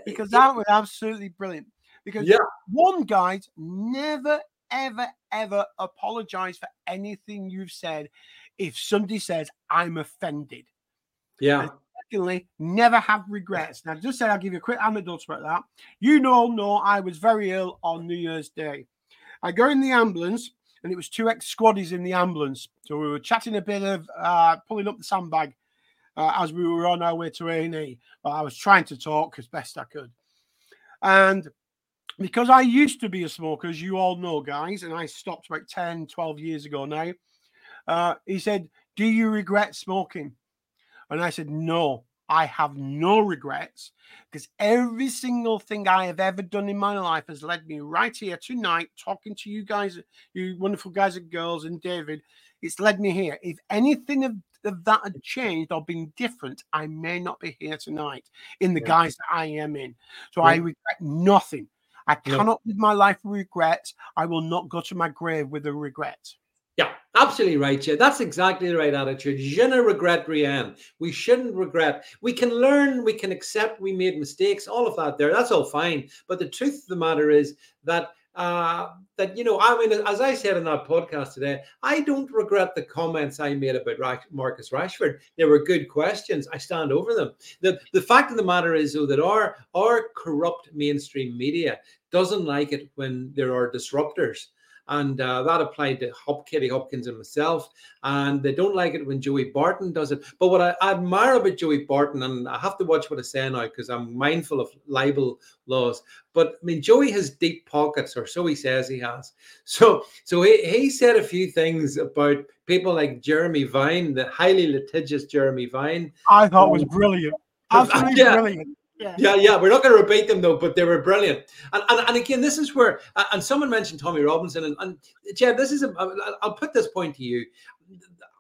Because that was absolutely brilliant. Because yeah. one guy never, ever, ever apologize for anything you've said if somebody says, I'm offended. Yeah. Secondly, never have regrets. Now, just say I'll give you a quick anecdote about that. You know I was very ill on New Year's Day. I go in the ambulance, and it was two ex squaddies in the ambulance. So we were chatting a bit of uh, pulling up the sandbag uh, as we were on our way to A&E. Well, I was trying to talk as best I could. And because I used to be a smoker, as you all know, guys, and I stopped about 10, 12 years ago now, uh, he said, Do you regret smoking? And I said, No, I have no regrets because every single thing I have ever done in my life has led me right here tonight, talking to you guys, you wonderful guys and girls, and David. It's led me here. If anything of, of that had changed or been different, I may not be here tonight in the yeah. guise that I am in. So yeah. I regret nothing. I cannot live my life with regrets. I will not go to my grave with a regret. Yeah, absolutely right. Yeah, that's exactly the right attitude. Je ne regrette rien. We shouldn't regret. We can learn, we can accept we made mistakes, all of that there. That's all fine. But the truth of the matter is that uh, that you know, I mean, as I said in that podcast today, I don't regret the comments I made about Marcus Rashford. They were good questions. I stand over them. the The fact of the matter is, though, that our our corrupt mainstream media doesn't like it when there are disruptors and uh, that applied to Hop, Katie Hopkins and myself. And they don't like it when Joey Barton does it. But what I admire about Joey Barton, and I have to watch what I say now because I'm mindful of libel laws. But I mean, Joey has deep pockets, or so he says he has. So, so he, he said a few things about people like Jeremy Vine, the highly litigious Jeremy Vine. I thought was um, brilliant. Absolutely yeah. brilliant. Yeah. yeah, we're not going to repeat them though, but they were brilliant. And, and, and again, this is where, and someone mentioned Tommy Robinson, and, and Jed, this is, a, I'll put this point to you.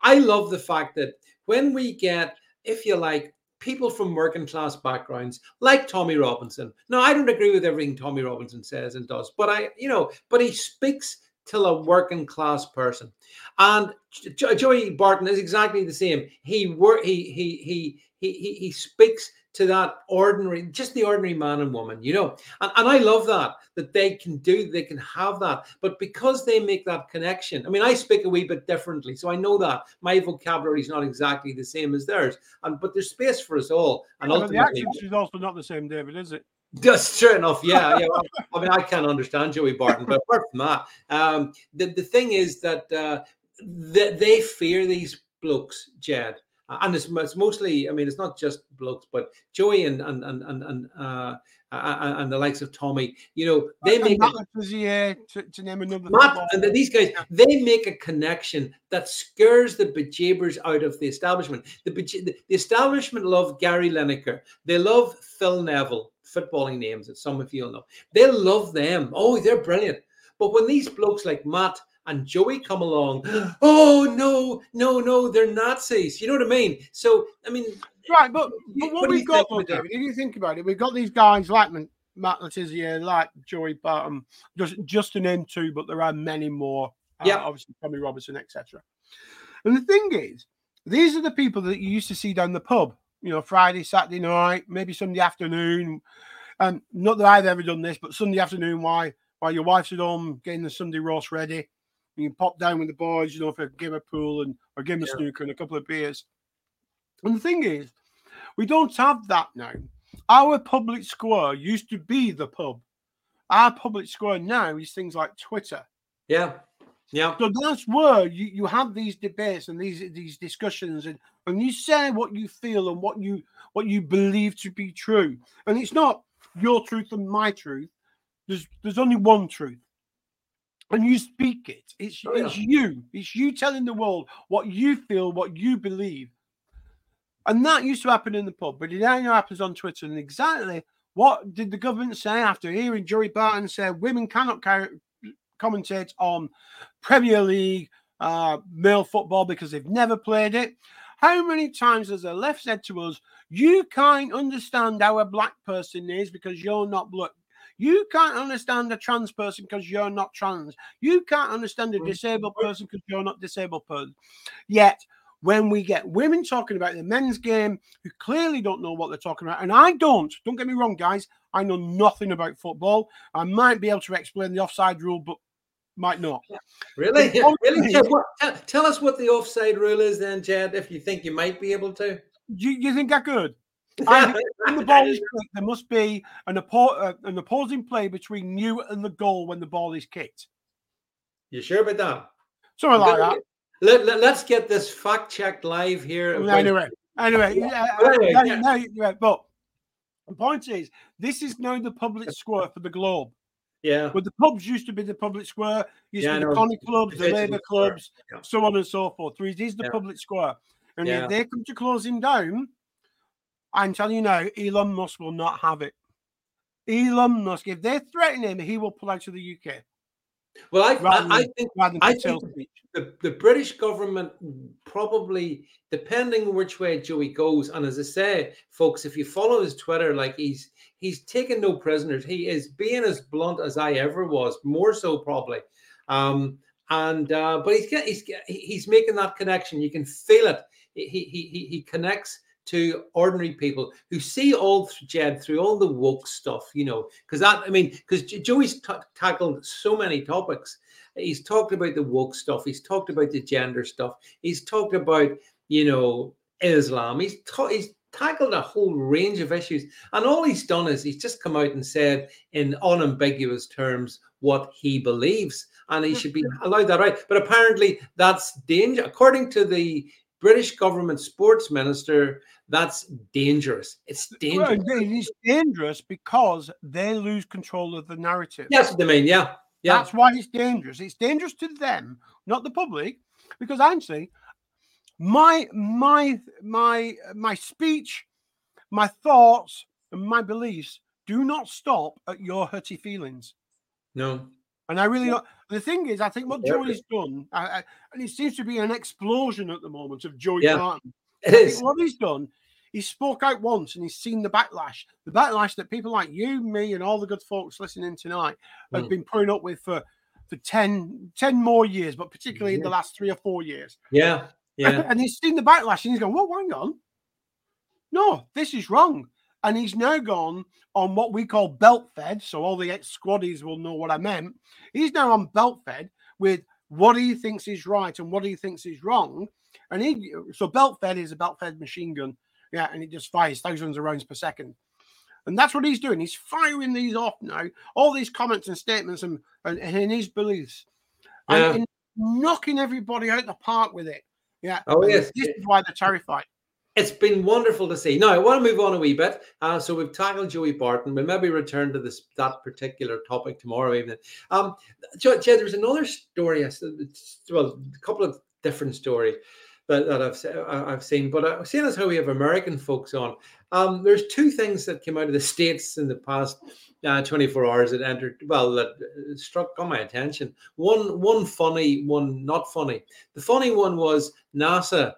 I love the fact that when we get, if you like, people from working class backgrounds like Tommy Robinson. Now, I don't agree with everything Tommy Robinson says and does, but I, you know, but he speaks to a working class person. And Joey Barton is exactly the same. He work he he he he he speaks to that ordinary, just the ordinary man and woman, you know. And, and I love that, that they can do, they can have that. But because they make that connection, I mean, I speak a wee bit differently. So I know that my vocabulary is not exactly the same as theirs. And but there's space for us all. And yeah, ultimately, the accent is also not the same, David, is it? That's true enough. Yeah, yeah. I mean, I can't understand Joey Barton, but apart from that, um, the the thing is that uh, they, they fear these blokes, Jed and it's, it's, mostly, I mean, it's not just blokes, but Joey and and and and and, uh, and the likes of Tommy, you know, they and make Matt a, to, to, name another. Matt and these guys, they make a connection that scares the bejeebers out of the establishment. The, the, the establishment love Gary Lineker. They love Phil Neville, footballing names that some of you'll know. They love them. Oh, they're brilliant. But when these blokes like Matt and Joey come along, oh no, no, no, they're Nazis. You know what I mean? So I mean, right, but, but what, what we've got, though, David, if you think about it, we've got these guys like Matt Le Tissier, like Joey Barton, just just to name two, but there are many more. Uh, yeah, obviously Tommy Robertson, etc. And the thing is, these are the people that you used to see down the pub. You know, Friday, Saturday night, maybe Sunday afternoon. And not that I've ever done this, but Sunday afternoon, why while your wife's at home getting the Sunday roast ready, you can pop down with the boys, you know, for a game of pool and or game of yeah. snooker and a couple of beers. And the thing is, we don't have that now. Our public square used to be the pub. Our public square now is things like Twitter. Yeah. Yeah. So that's where you, you have these debates and these these discussions and, and you say what you feel and what you what you believe to be true. And it's not your truth and my truth. There's there's only one truth and you speak it. It's oh, yeah. it's you. It's you telling the world what you feel, what you believe. And that used to happen in the pub, but it now happens on Twitter. And exactly what did the government say after hearing Joey Barton say women cannot carry, commentate on Premier League uh, male football because they've never played it? How many times has the left said to us, "You can't understand how a black person is because you're not black"? You can't understand a trans person because you're not trans. You can't understand a disabled person because you're not disabled person. Yet, when we get women talking about the men's game who clearly don't know what they're talking about, and I don't, don't get me wrong, guys, I know nothing about football. I might be able to explain the offside rule, but might not. Really? really? What, tell us what the offside rule is then, Jed, if you think you might be able to. You, you think I could? And when the ball is kicked, there must be an, oppo- uh, an opposing play between you and the goal when the ball is kicked. You sure about that? Something like that. Let, let, us get this fact checked live here. Anyway, anyway, yeah, anyway yeah. No, no, but the point is, this is now the public square for the globe. Yeah. But the pubs used to be the public square, used yeah, to be the connie clubs, the labour clubs, yeah. so on and so forth. So it is the yeah. public square. And if they come to close him down, I'm telling you now, Elon Musk will not have it. Elon Musk, if they threaten him, he will pull out of the UK. Well, I, I, I think, I think the, the British government probably, depending which way Joey goes, and as I say, folks, if you follow his Twitter, like he's he's taking no prisoners. He is being as blunt as I ever was, more so probably. Um, and uh, but he's he's he's making that connection. You can feel it. He he he, he connects to ordinary people who see all Jed through all the woke stuff, you know, because that I mean, because Joey's t- tackled so many topics. He's talked about the woke stuff. He's talked about the gender stuff. He's talked about you know Islam. He's ta- he's tackled a whole range of issues, and all he's done is he's just come out and said in unambiguous terms what he believes, and he hmm. should be allowed that right. But apparently, that's danger, according to the British government sports minister that's dangerous. It's dangerous. Well, it is dangerous because they lose control of the narrative. That's what they mean. Yeah. Yeah. That's why it's dangerous. It's dangerous to them, not the public, because actually, my my my my speech, my thoughts, and my beliefs do not stop at your hurty feelings. No. And I really, yeah. the thing is, I think what Joey's done, I, I, and it seems to be an explosion at the moment of Joey yeah. Martin. It is. What he's done, he spoke out once and he's seen the backlash. The backlash that people like you, me, and all the good folks listening tonight have mm. been putting up with for, for 10, 10 more years, but particularly yeah. in the last three or four years. Yeah. Yeah. and he's seen the backlash and he's going, Well, hang on. No, this is wrong. And he's now gone on what we call belt fed. So all the ex squaddies will know what I meant. He's now on belt fed with what he thinks is right and what he thinks is wrong. And he so belt fed is a belt fed machine gun. Yeah, and it just fires thousands of rounds per second. And that's what he's doing. He's firing these off now, all these comments and statements and, and, and in his beliefs. Yeah. And, knocking everybody out of the park with it. Yeah. Oh, yes. This is why they're terrified. It's been wonderful to see. Now, I want to move on a wee bit. Uh, so we've tackled Joey Barton. We'll maybe return to this that particular topic tomorrow evening. Um, there's another story. Well, a couple of different stories that, that I've I've seen. But I've seen as how we have American folks on. Um, there's two things that came out of the states in the past uh, 24 hours that entered. Well, that uh, struck got my attention. One one funny, one not funny. The funny one was NASA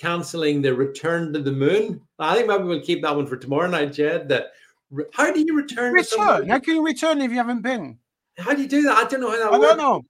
canceling the return to the moon. I think maybe we'll keep that one for tomorrow night, Jed. That how do you return? Return? How can you return if you haven't been? How do you do that? I don't know how that I works. don't know.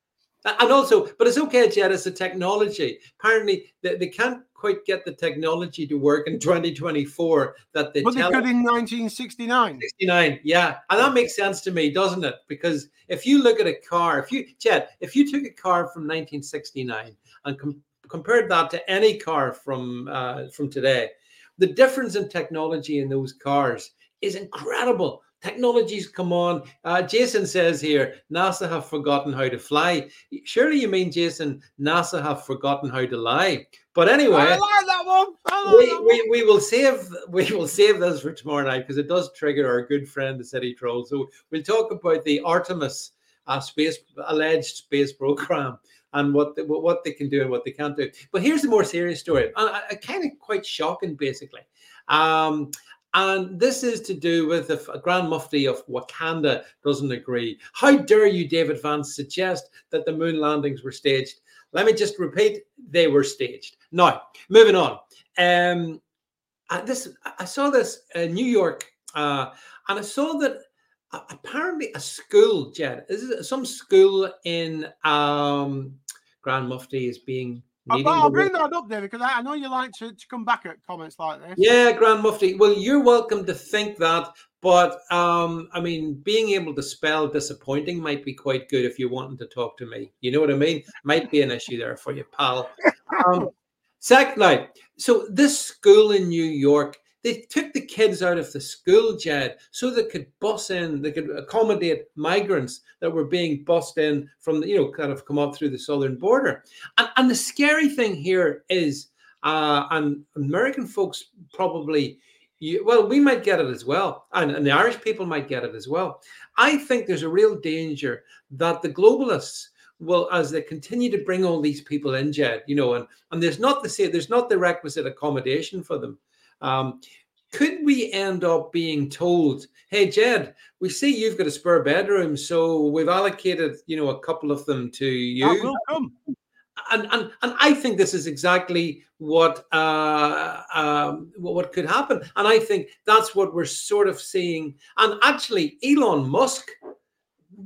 And also, but it's okay, Jed, it's a technology. Apparently, they, they can't quite get the technology to work in 2024 that they But they could in 1969. 69, yeah. And that makes sense to me, doesn't it? Because if you look at a car, if you, Jed, if you took a car from 1969 and com- compared that to any car from uh, from today, the difference in technology in those cars is incredible. Technologies come on. Uh, Jason says here, NASA have forgotten how to fly. Surely you mean, Jason, NASA have forgotten how to lie. But anyway, I like that one. we, that. We, we will save we will save this for tomorrow night because it does trigger our good friend the city troll. So we'll talk about the Artemis uh, space alleged space program and what the, what they can do and what they can't do. But here's the more serious story, and uh, kind of quite shocking, basically. Um, and this is to do with the Grand Mufti of Wakanda doesn't agree. How dare you, David Vance, suggest that the moon landings were staged? Let me just repeat, they were staged. Now, moving on. Um, this I saw this in New York, uh, and I saw that uh, apparently a school, Jed, is some school in um, Grand Mufti is being I'll, I'll bring that up there because I know you like to, to come back at comments like this. Yeah, Grand Mufti. Well, you're welcome to think that, but um, I mean, being able to spell disappointing might be quite good if you're wanting to talk to me. You know what I mean? Might be an issue there for you, pal. Um, second, so this school in New York they took the kids out of the school, Jed, so they could bus in, they could accommodate migrants that were being bussed in from, the, you know, kind of come up through the southern border. And, and the scary thing here is, uh, and American folks probably, you, well, we might get it as well, and, and the Irish people might get it as well. I think there's a real danger that the globalists will as they continue to bring all these people in jed you know and and there's not the say there's not the requisite accommodation for them um, could we end up being told hey jed we see you've got a spare bedroom so we've allocated you know a couple of them to you and, and and I think this is exactly what uh, um, what could happen, and I think that's what we're sort of seeing. And actually, Elon Musk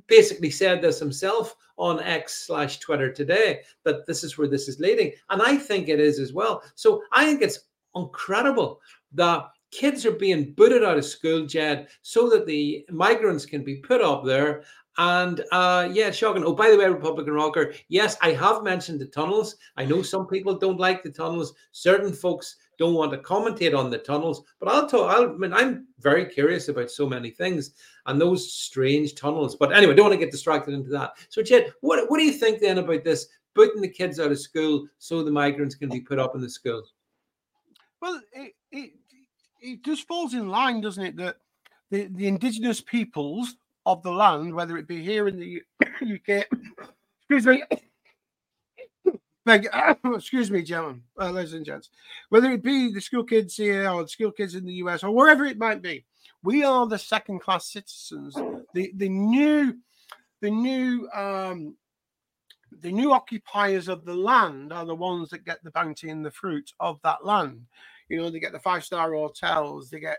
basically said this himself on X slash Twitter today that this is where this is leading. And I think it is as well. So I think it's incredible that kids are being booted out of school, Jed, so that the migrants can be put up there. And uh, yeah, shocking. Oh, by the way, Republican Rocker, yes, I have mentioned the tunnels. I know some people don't like the tunnels. Certain folks don't want to commentate on the tunnels, but I'll talk. I'll, I mean, I'm very curious about so many things and those strange tunnels. But anyway, don't want to get distracted into that. So, Jed, what what do you think then about this booting the kids out of school so the migrants can be put up in the schools? Well, it it, it just falls in line, doesn't it? That the, the indigenous peoples of the land, whether it be here in the UK, excuse me, you. Excuse me, gentlemen, uh, ladies and gents. Whether it be the school kids here or the school kids in the US or wherever it might be, we are the second class citizens. The the new the new um, the new occupiers of the land are the ones that get the bounty and the fruit of that land. You know, they get the five star hotels, they get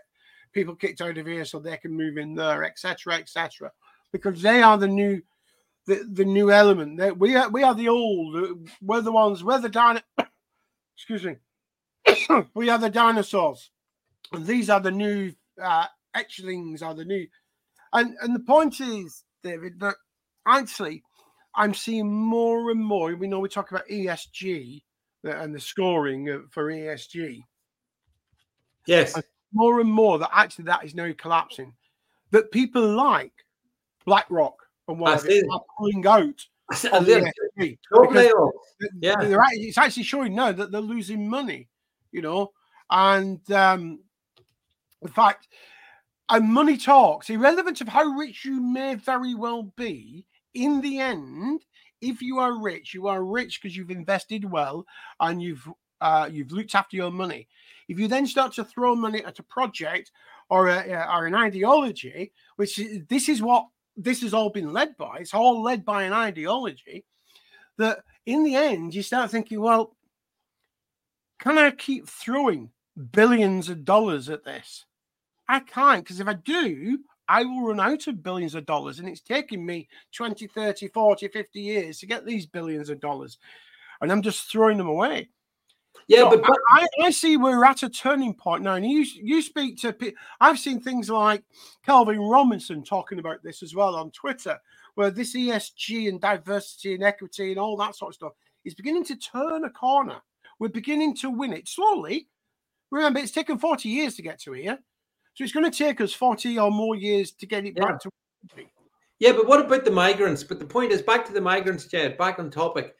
people kicked out of here so they can move in there, etc., etc. Because they are the new the, the new element. That we are we are the old. Uh, we're the ones. We're the dino. excuse me. we are the dinosaurs, and these are the new uh, etchlings. Are the new, and and the point is, David, that actually, I'm seeing more and more. We know we talk about ESG uh, and the scoring for ESG. Yes. And more and more that actually that is now collapsing. That people like BlackRock and what are pulling out. yeah, it's actually showing now that they're losing money, you know, and um, the fact and money talks, irrelevant of how rich you may very well be. In the end, if you are rich, you are rich because you've invested well and you've uh, you've looked after your money. If you then start to throw money at a project or a, or an ideology, which this is what this has all been led by. It's all led by an ideology that in the end you start thinking, well, can I keep throwing billions of dollars at this? I can't, because if I do, I will run out of billions of dollars. And it's taking me 20, 30, 40, 50 years to get these billions of dollars. And I'm just throwing them away. Yeah, so but, but I, I, see we're at a turning point now. And you you speak to I've seen things like Calvin Robinson talking about this as well on Twitter, where this ESG and diversity and equity and all that sort of stuff is beginning to turn a corner. We're beginning to win it slowly. Remember, it's taken 40 years to get to here. So it's going to take us 40 or more years to get it yeah. back to yeah, but what about the migrants? But the point is back to the migrants, Jed, back on topic.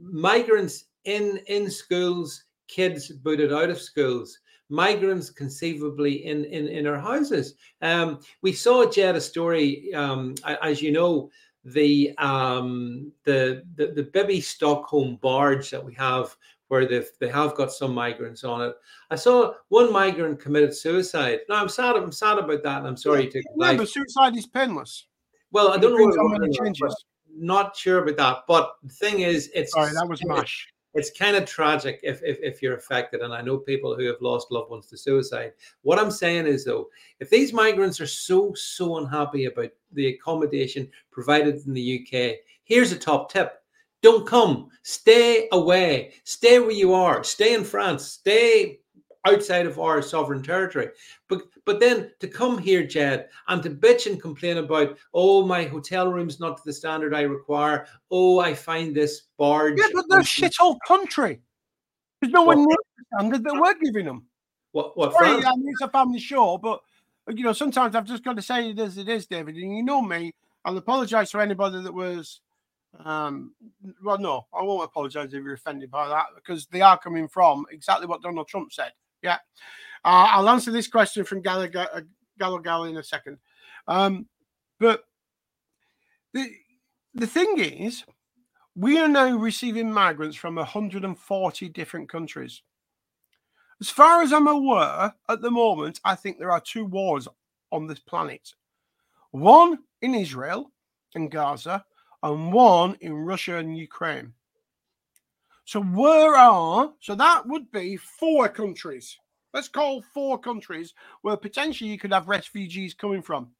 migrants in in schools kids booted out of schools, migrants conceivably in in, in our houses. Um, we saw Jed a story, um, as you know, the um, the the the Bibby Stockholm barge that we have. Where they they have got some migrants on it. I saw one migrant committed suicide. Now I'm sad. I'm sad about that, and I'm sorry to. Remember, suicide is painless. Well, I don't know. What changes. Not sure about that, but the thing is, it's sorry that was mash it's kind of tragic if, if, if you're affected. And I know people who have lost loved ones to suicide. What I'm saying is, though, if these migrants are so, so unhappy about the accommodation provided in the UK, here's a top tip don't come, stay away, stay where you are, stay in France, stay outside of our sovereign territory. But but then to come here, Jed, and to bitch and complain about, oh, my hotel room's not to the standard I require. Oh, I find this barge. Yeah, but they're shit old country. There's no one near the standard that we're giving them. What? What? Sorry, I mean, it's a family show, but you know, sometimes I've just got to say it as it is, David. And you know me. I'll apologise for anybody that was. Um, well, no, I won't apologise if you're offended by that because they are coming from exactly what Donald Trump said. Yeah, uh, I'll answer this question from Gallagher, uh, Gallagher in a second. Um, but the the thing is, we are now receiving migrants from 140 different countries. As far as I'm aware, at the moment, I think there are two wars on this planet one in Israel and Gaza, and one in Russia and Ukraine. So, where are, so that would be four countries. Let's call four countries where potentially you could have refugees coming from.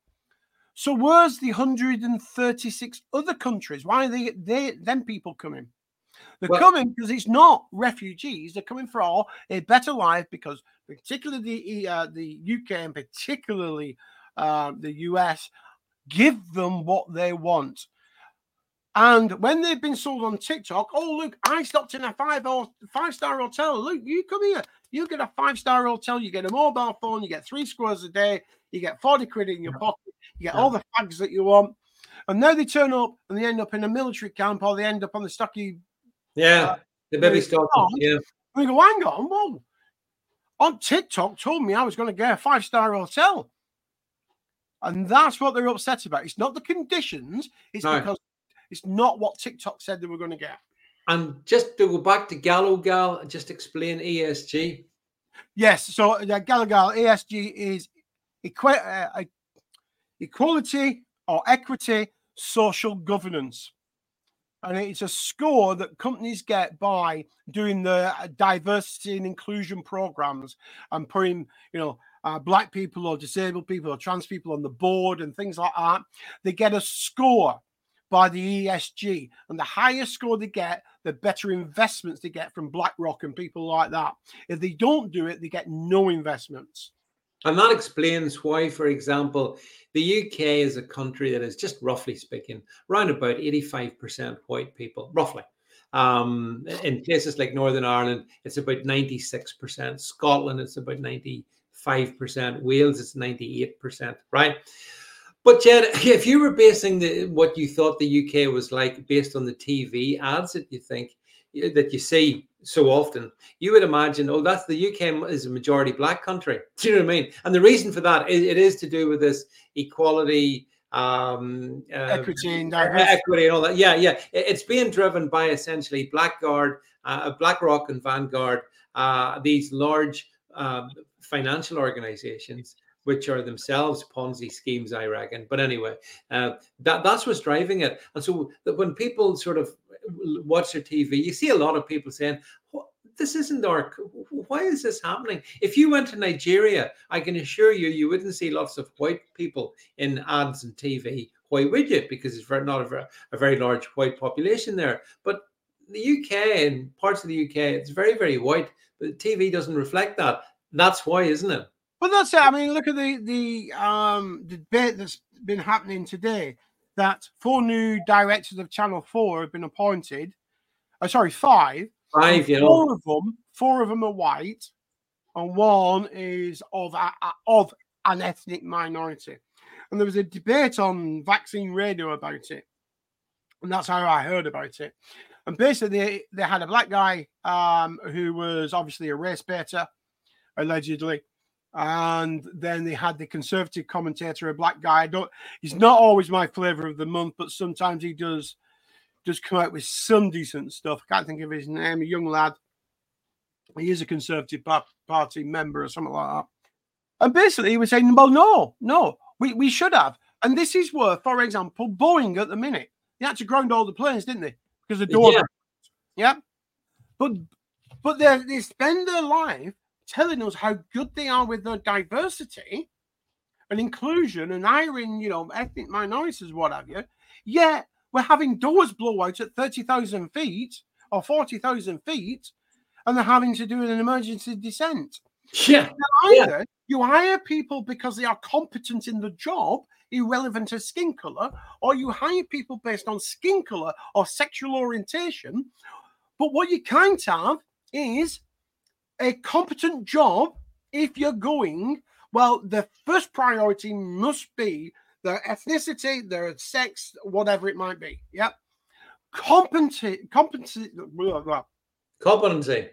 So, where's the 136 other countries? Why are they, they them people coming? They're well, coming because it's not refugees. They're coming for a better life because, particularly the uh, the UK and particularly uh, the US, give them what they want. And when they've been sold on TikTok, oh look, I stopped in a five or five star hotel. Look, you come here, you get a five star hotel, you get a mobile phone, you get three squares a day, you get forty quid in your yeah. pocket, you get yeah. all the fags that you want. And now they turn up and they end up in a military camp or they end up on the Stocky yeah, uh, the baby stock. Yeah. And we go, hang on, whoa. On TikTok told me I was going to get a five star hotel. And that's what they're upset about. It's not the conditions, it's no. because it's not what TikTok said they were going to get. And just to go back to Gallo Gal, and just explain ESG. Yes, so uh, Gallo Gal ESG is equi- uh, equality or equity, social governance and it's a score that companies get by doing the uh, diversity and inclusion programs and putting you know uh, black people or disabled people or trans people on the board and things like that they get a score by the ESG and the higher score they get the better investments they get from BlackRock and people like that if they don't do it they get no investments and that explains why, for example, the UK is a country that is just roughly speaking, around about 85% white people, roughly. Um, in places like Northern Ireland, it's about 96%. Scotland, it's about 95%. Wales, it's 98%, right? But Jed, if you were basing the, what you thought the UK was like based on the TV ads that you think that you see so often, you would imagine, oh, that's the UK is a majority black country. Do you know what I mean? And the reason for that, it, it is to do with this equality, um, uh, equity, and equity, and all that. Yeah, yeah. It's being driven by essentially Blackguard, uh, BlackRock, and Vanguard, uh, these large um, financial organizations which are themselves Ponzi schemes, I reckon. But anyway, uh, that that's what's driving it. And so when people sort of watch their TV, you see a lot of people saying, this isn't our why is this happening? If you went to nigeria i can assure you you wouldn't see lots of white people in ads and tv why would you? Because it's very, not a very, a very large white population there. But the uk and parts of the uk it's very very white but tv doesn't reflect that. That's why isn't it well that's it i mean look at the the um debate that's been happening today that four new directors of Channel 4 have been appointed. Oh, sorry, five. Five, yeah. Four of them, four of them are white, and one is of a, of an ethnic minority. And there was a debate on vaccine radio about it, and that's how I heard about it. And basically, they, they had a black guy um, who was obviously a race baiter, allegedly, and then they had the conservative commentator, a black guy. I don't. He's not always my flavor of the month, but sometimes he does does come out with some decent stuff. I can't think of his name. A young lad. He is a conservative party member or something like that. And basically, he was saying, "Well, no, no, we, we should have." And this is where, for example, Boeing at the minute they had to ground all the planes, didn't they? Because the door. Yeah. yeah. But but they they spend their life telling us how good they are with their diversity and inclusion and hiring, you know, ethnic minorities, what have you. Yet we're having doors blow out at 30,000 feet or 40,000 feet and they're having to do an emergency descent. Yeah. Either yeah. you hire people because they are competent in the job, irrelevant to skin color, or you hire people based on skin color or sexual orientation. But what you can't have is a competent job if you're going, well, the first priority must be their ethnicity, their sex, whatever it might be. Yep. Blah, blah. Competency.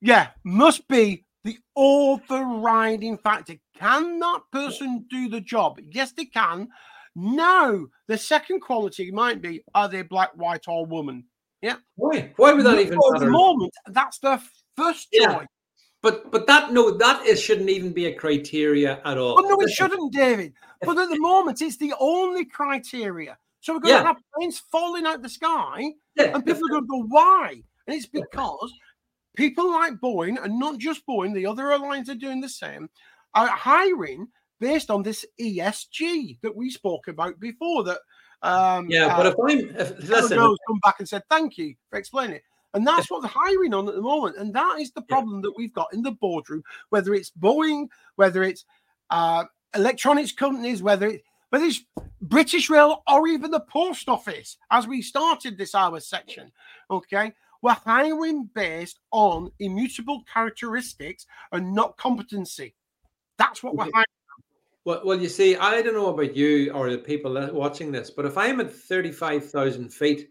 Yeah, must be the overriding factor. Can that person do the job? Yes, they can. No, the second quality might be are they black, white, or woman? Yeah. Why? Why would that even At the moment, that's the first yeah. But but that no, that is shouldn't even be a criteria at all. Well, no, it shouldn't, David. But at the moment, it's the only criteria. So we're going yeah. to have planes falling out the sky, yeah. and people are going to go, why? And it's because people like Boeing, and not just Boeing, the other airlines are doing the same, are hiring based on this ESG that we spoke about before. That um, yeah, uh, but if I'm if, listen, come back and said thank you for explaining it. And that's what they're hiring on at the moment. And that is the problem that we've got in the boardroom, whether it's Boeing, whether it's uh, electronics companies, whether it, whether it's British Rail or even the post office, as we started this hour section. Okay. We're hiring based on immutable characteristics and not competency. That's what we're hiring. Well, well, you see, I don't know about you or the people watching this, but if I'm at 35,000 feet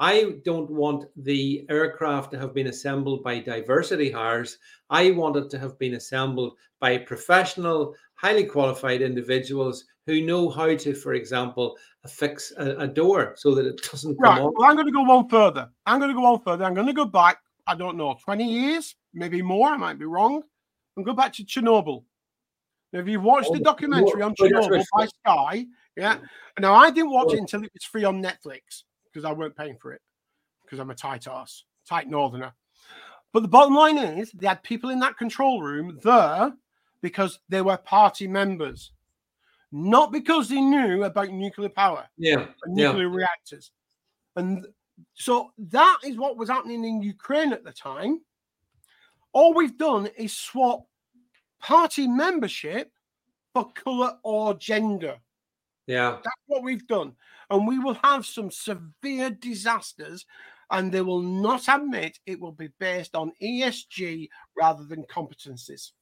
I don't want the aircraft to have been assembled by diversity hires. I want it to have been assembled by professional, highly qualified individuals who know how to, for example, fix a, a door so that it doesn't come right. off. Well, I'm going to go one further. I'm going to go one further. I'm going to go back, I don't know, 20 years, maybe more. I might be wrong. And go back to Chernobyl. Now, if you've watched oh, the documentary on Chernobyl by Sky, yeah. Now, I didn't watch oh. it until it was free on Netflix because I weren't paying for it because I'm a tight ass, tight northerner. But the bottom line is they had people in that control room there because they were party members, not because they knew about nuclear power, yeah, nuclear yeah. reactors. And so that is what was happening in Ukraine at the time. All we've done is swap party membership for color or gender. Yeah. That's what we've done. And we will have some severe disasters, and they will not admit it will be based on ESG rather than competencies.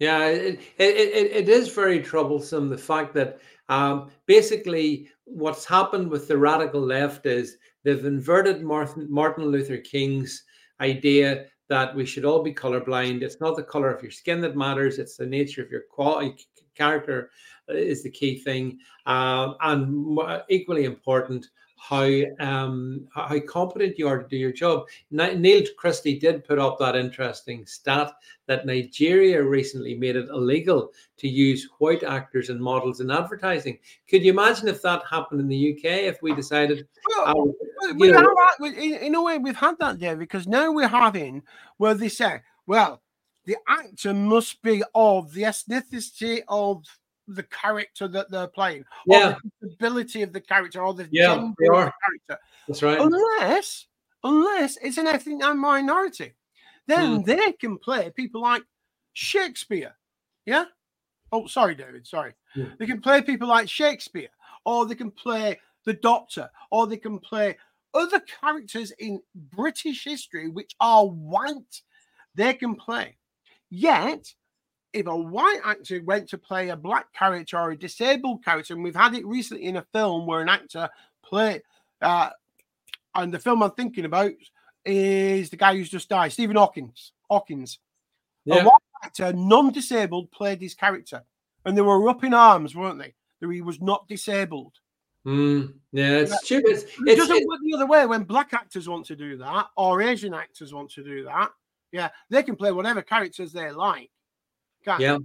Yeah, it, it, it, is very troublesome the fact that um, basically what's happened with the radical left is they've inverted Martin, Martin Luther King's idea that we should all be colorblind. It's not the color of your skin that matters; it's the nature of your quality, character is the key thing, uh, and equally important, how um, how competent you are to do your job. Neil Christie did put up that interesting stat that Nigeria recently made it illegal to use white actors and models in advertising. Could you imagine if that happened in the UK? If we decided, well, uh, we know, have, in, in a way, we've had that there because now we're having where they say, well, the actor must be of the ethnicity of the character that they're playing, yeah. the ability of the character, or the yeah, they are. The character. That's right. Unless, unless it's an ethnic minority, then hmm. they can play people like Shakespeare. Yeah. Oh, sorry, David. Sorry. Yeah. They can play people like Shakespeare, or they can play the Doctor, or they can play other characters in British history which are white. They can play. Yet if a white actor went to play a black character or a disabled character, and we've had it recently in a film where an actor played, uh, and the film I'm thinking about is the guy who's just died, Stephen Hawkins. Hawkins. Yeah. A white actor, non-disabled, played his character, and they were up in arms, weren't they? That he was not disabled. Mm, yeah, it's yeah. true. It's, it doesn't work the other way when black actors want to do that or Asian actors want to do that. Yeah, they can play whatever characters they like. Yeah.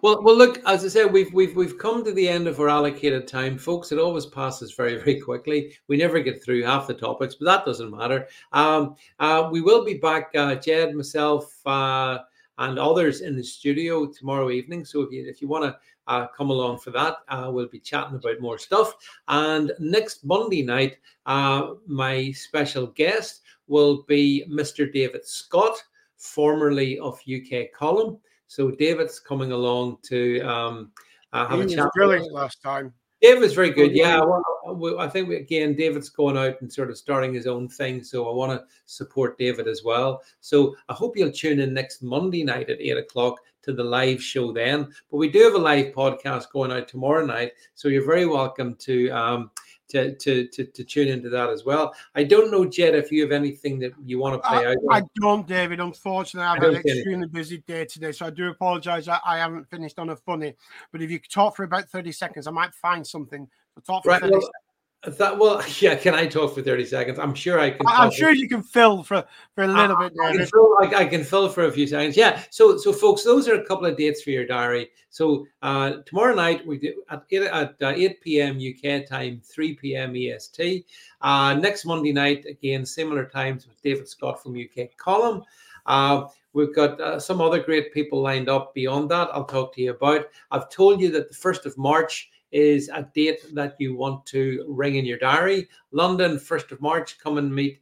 Well, well, look. As I said, we've we've we've come to the end of our allocated time, folks. It always passes very very quickly. We never get through half the topics, but that doesn't matter. Um, uh, we will be back, uh, Jed, myself, uh, and others in the studio tomorrow evening. So if you if you want to uh, come along for that, uh, we'll be chatting about more stuff. And next Monday night, uh, my special guest will be Mr. David Scott, formerly of UK Column. So David's coming along to um, uh, have he a chat. brilliant last time. David was very good. Yeah, well, I think again, David's going out and sort of starting his own thing. So I want to support David as well. So I hope you'll tune in next Monday night at eight o'clock to the live show then. But we do have a live podcast going out tomorrow night, so you're very welcome to um, to, to, to, to tune into that as well. I don't know, Jed, if you have anything that you want to play I, out. I don't, David. Unfortunately, I've had an extremely busy day today, so I do apologise. I, I, haven't finished on a funny, but if you could talk for about 30 seconds, I might find something talk for right, 30 well, seconds. That well, yeah. Can I talk for thirty seconds? I'm sure I can. I'm sure you can fill for for a little I, bit. I can, fill, I, I, can fill for a few seconds. Yeah. So so folks, those are a couple of dates for your diary. So uh, tomorrow night we do at eight, at uh, eight p.m. UK time, three p.m. EST. Uh, next Monday night again, similar times with David Scott from UK Column. Uh, We've got uh, some other great people lined up beyond that. I'll talk to you about. I've told you that the 1st of March is a date that you want to ring in your diary. London, 1st of March, come and meet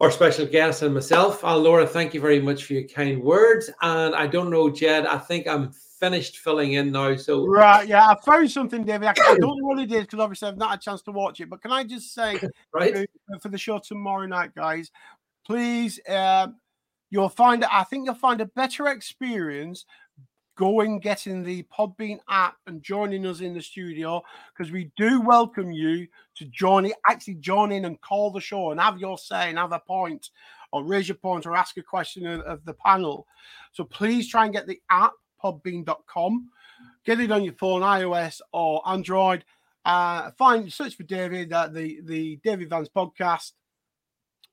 our special guest and myself. Uh, Laura, thank you very much for your kind words. And I don't know, Jed, I think I'm finished filling in now. So right, yeah, I found something, David. I, don't know what it is because obviously I've not had a chance to watch it. But can I just say, right, for the show tomorrow night, guys, please, uh, you'll find I think you'll find a better experience going getting the Podbean app and joining us in the studio because we do welcome you to join it, actually join in and call the show and have your say and have a point or raise your point or ask a question of, of the panel. So please try and get the app podbean.com, get it on your phone, iOS or Android. Uh, find search for David, uh, the the David Vance podcast,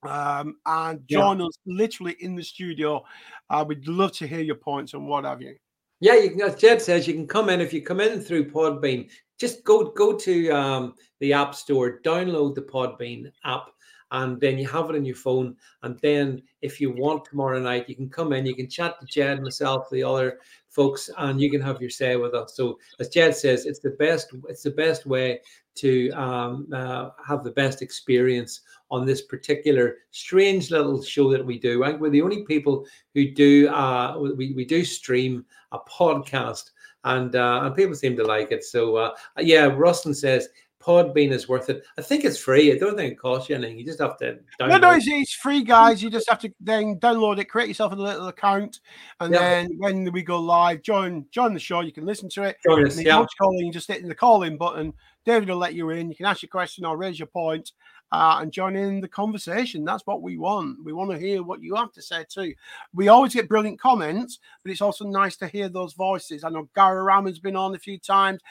um, and join yeah. us literally in the studio. Uh, we'd love to hear your points and what have you. Yeah, you can, as Jed says, you can come in if you come in through Podbean. Just go go to um, the App Store, download the Podbean app, and then you have it on your phone. And then, if you want tomorrow night, you can come in. You can chat to Jed, myself, the other folks, and you can have your say with us. So, as Jed says, it's the best. It's the best way to um, uh, have the best experience on this particular strange little show that we do. we're the only people who do uh, we, we do stream a podcast, and uh, and people seem to like it. So uh, yeah, Rustin says Podbean is worth it. I think it's free. I don't think it costs you anything. You just have to. Download. No, no, it's, it's, free, guys. You just have to then download it, create yourself a little account, and yeah. then when we go live, join join the show. You can listen to it. Join us, yeah. You just hit the calling button. David will let you in. You can ask your question or raise your point, uh, and join in the conversation. That's what we want. We want to hear what you have to say too. We always get brilliant comments, but it's also nice to hear those voices. I know Gary Raman's been on a few times.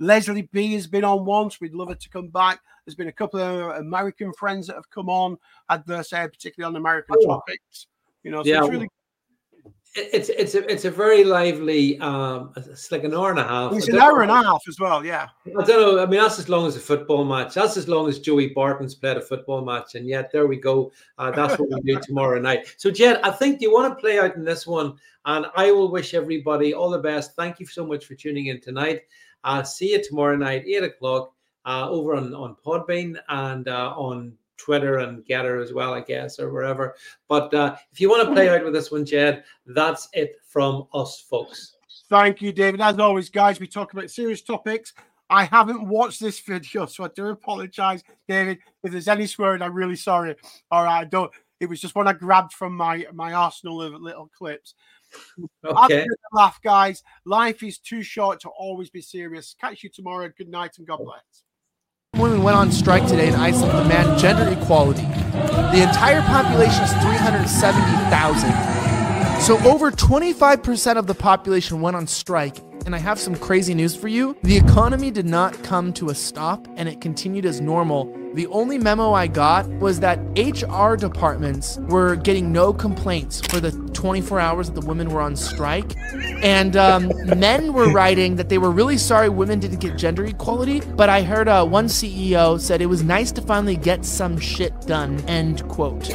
Leslie B has been on once. We'd love her to come back. There's been a couple of American friends that have come on, had their say, particularly on American oh. topics. You know, so yeah. it's really it's it's a it's a very lively. Um, it's like an hour and a half. It's an hour and a half as well. Yeah. I don't know. I mean, that's as long as a football match. That's as long as Joey Barton's played a football match, and yet there we go. Uh, that's what we do tomorrow night. So, Jed, I think you want to play out in this one, and I will wish everybody all the best. Thank you so much for tuning in tonight. Uh, see you tomorrow night, eight o'clock, uh, over on on Podbean and uh, on Twitter and GETTR as well, I guess, or wherever. But uh, if you want to play out with this one, Jed, that's it from us, folks. Thank you, David. As always, guys, we talk about serious topics. I haven't watched this video, so I do apologize, David. If there's any swearing, I'm really sorry. All right, I don't. It was just one I grabbed from my my arsenal of little clips. Okay. Laugh, guys. Life is too short to always be serious. Catch you tomorrow. Good night and God bless. Women went on strike today in Iceland to demand gender equality. The entire population is 370,000. So over 25% of the population went on strike. And I have some crazy news for you. The economy did not come to a stop and it continued as normal the only memo I got was that HR departments were getting no complaints for the 24 hours that the women were on strike. And um, men were writing that they were really sorry women didn't get gender equality. But I heard uh, one CEO said it was nice to finally get some shit done. End quote.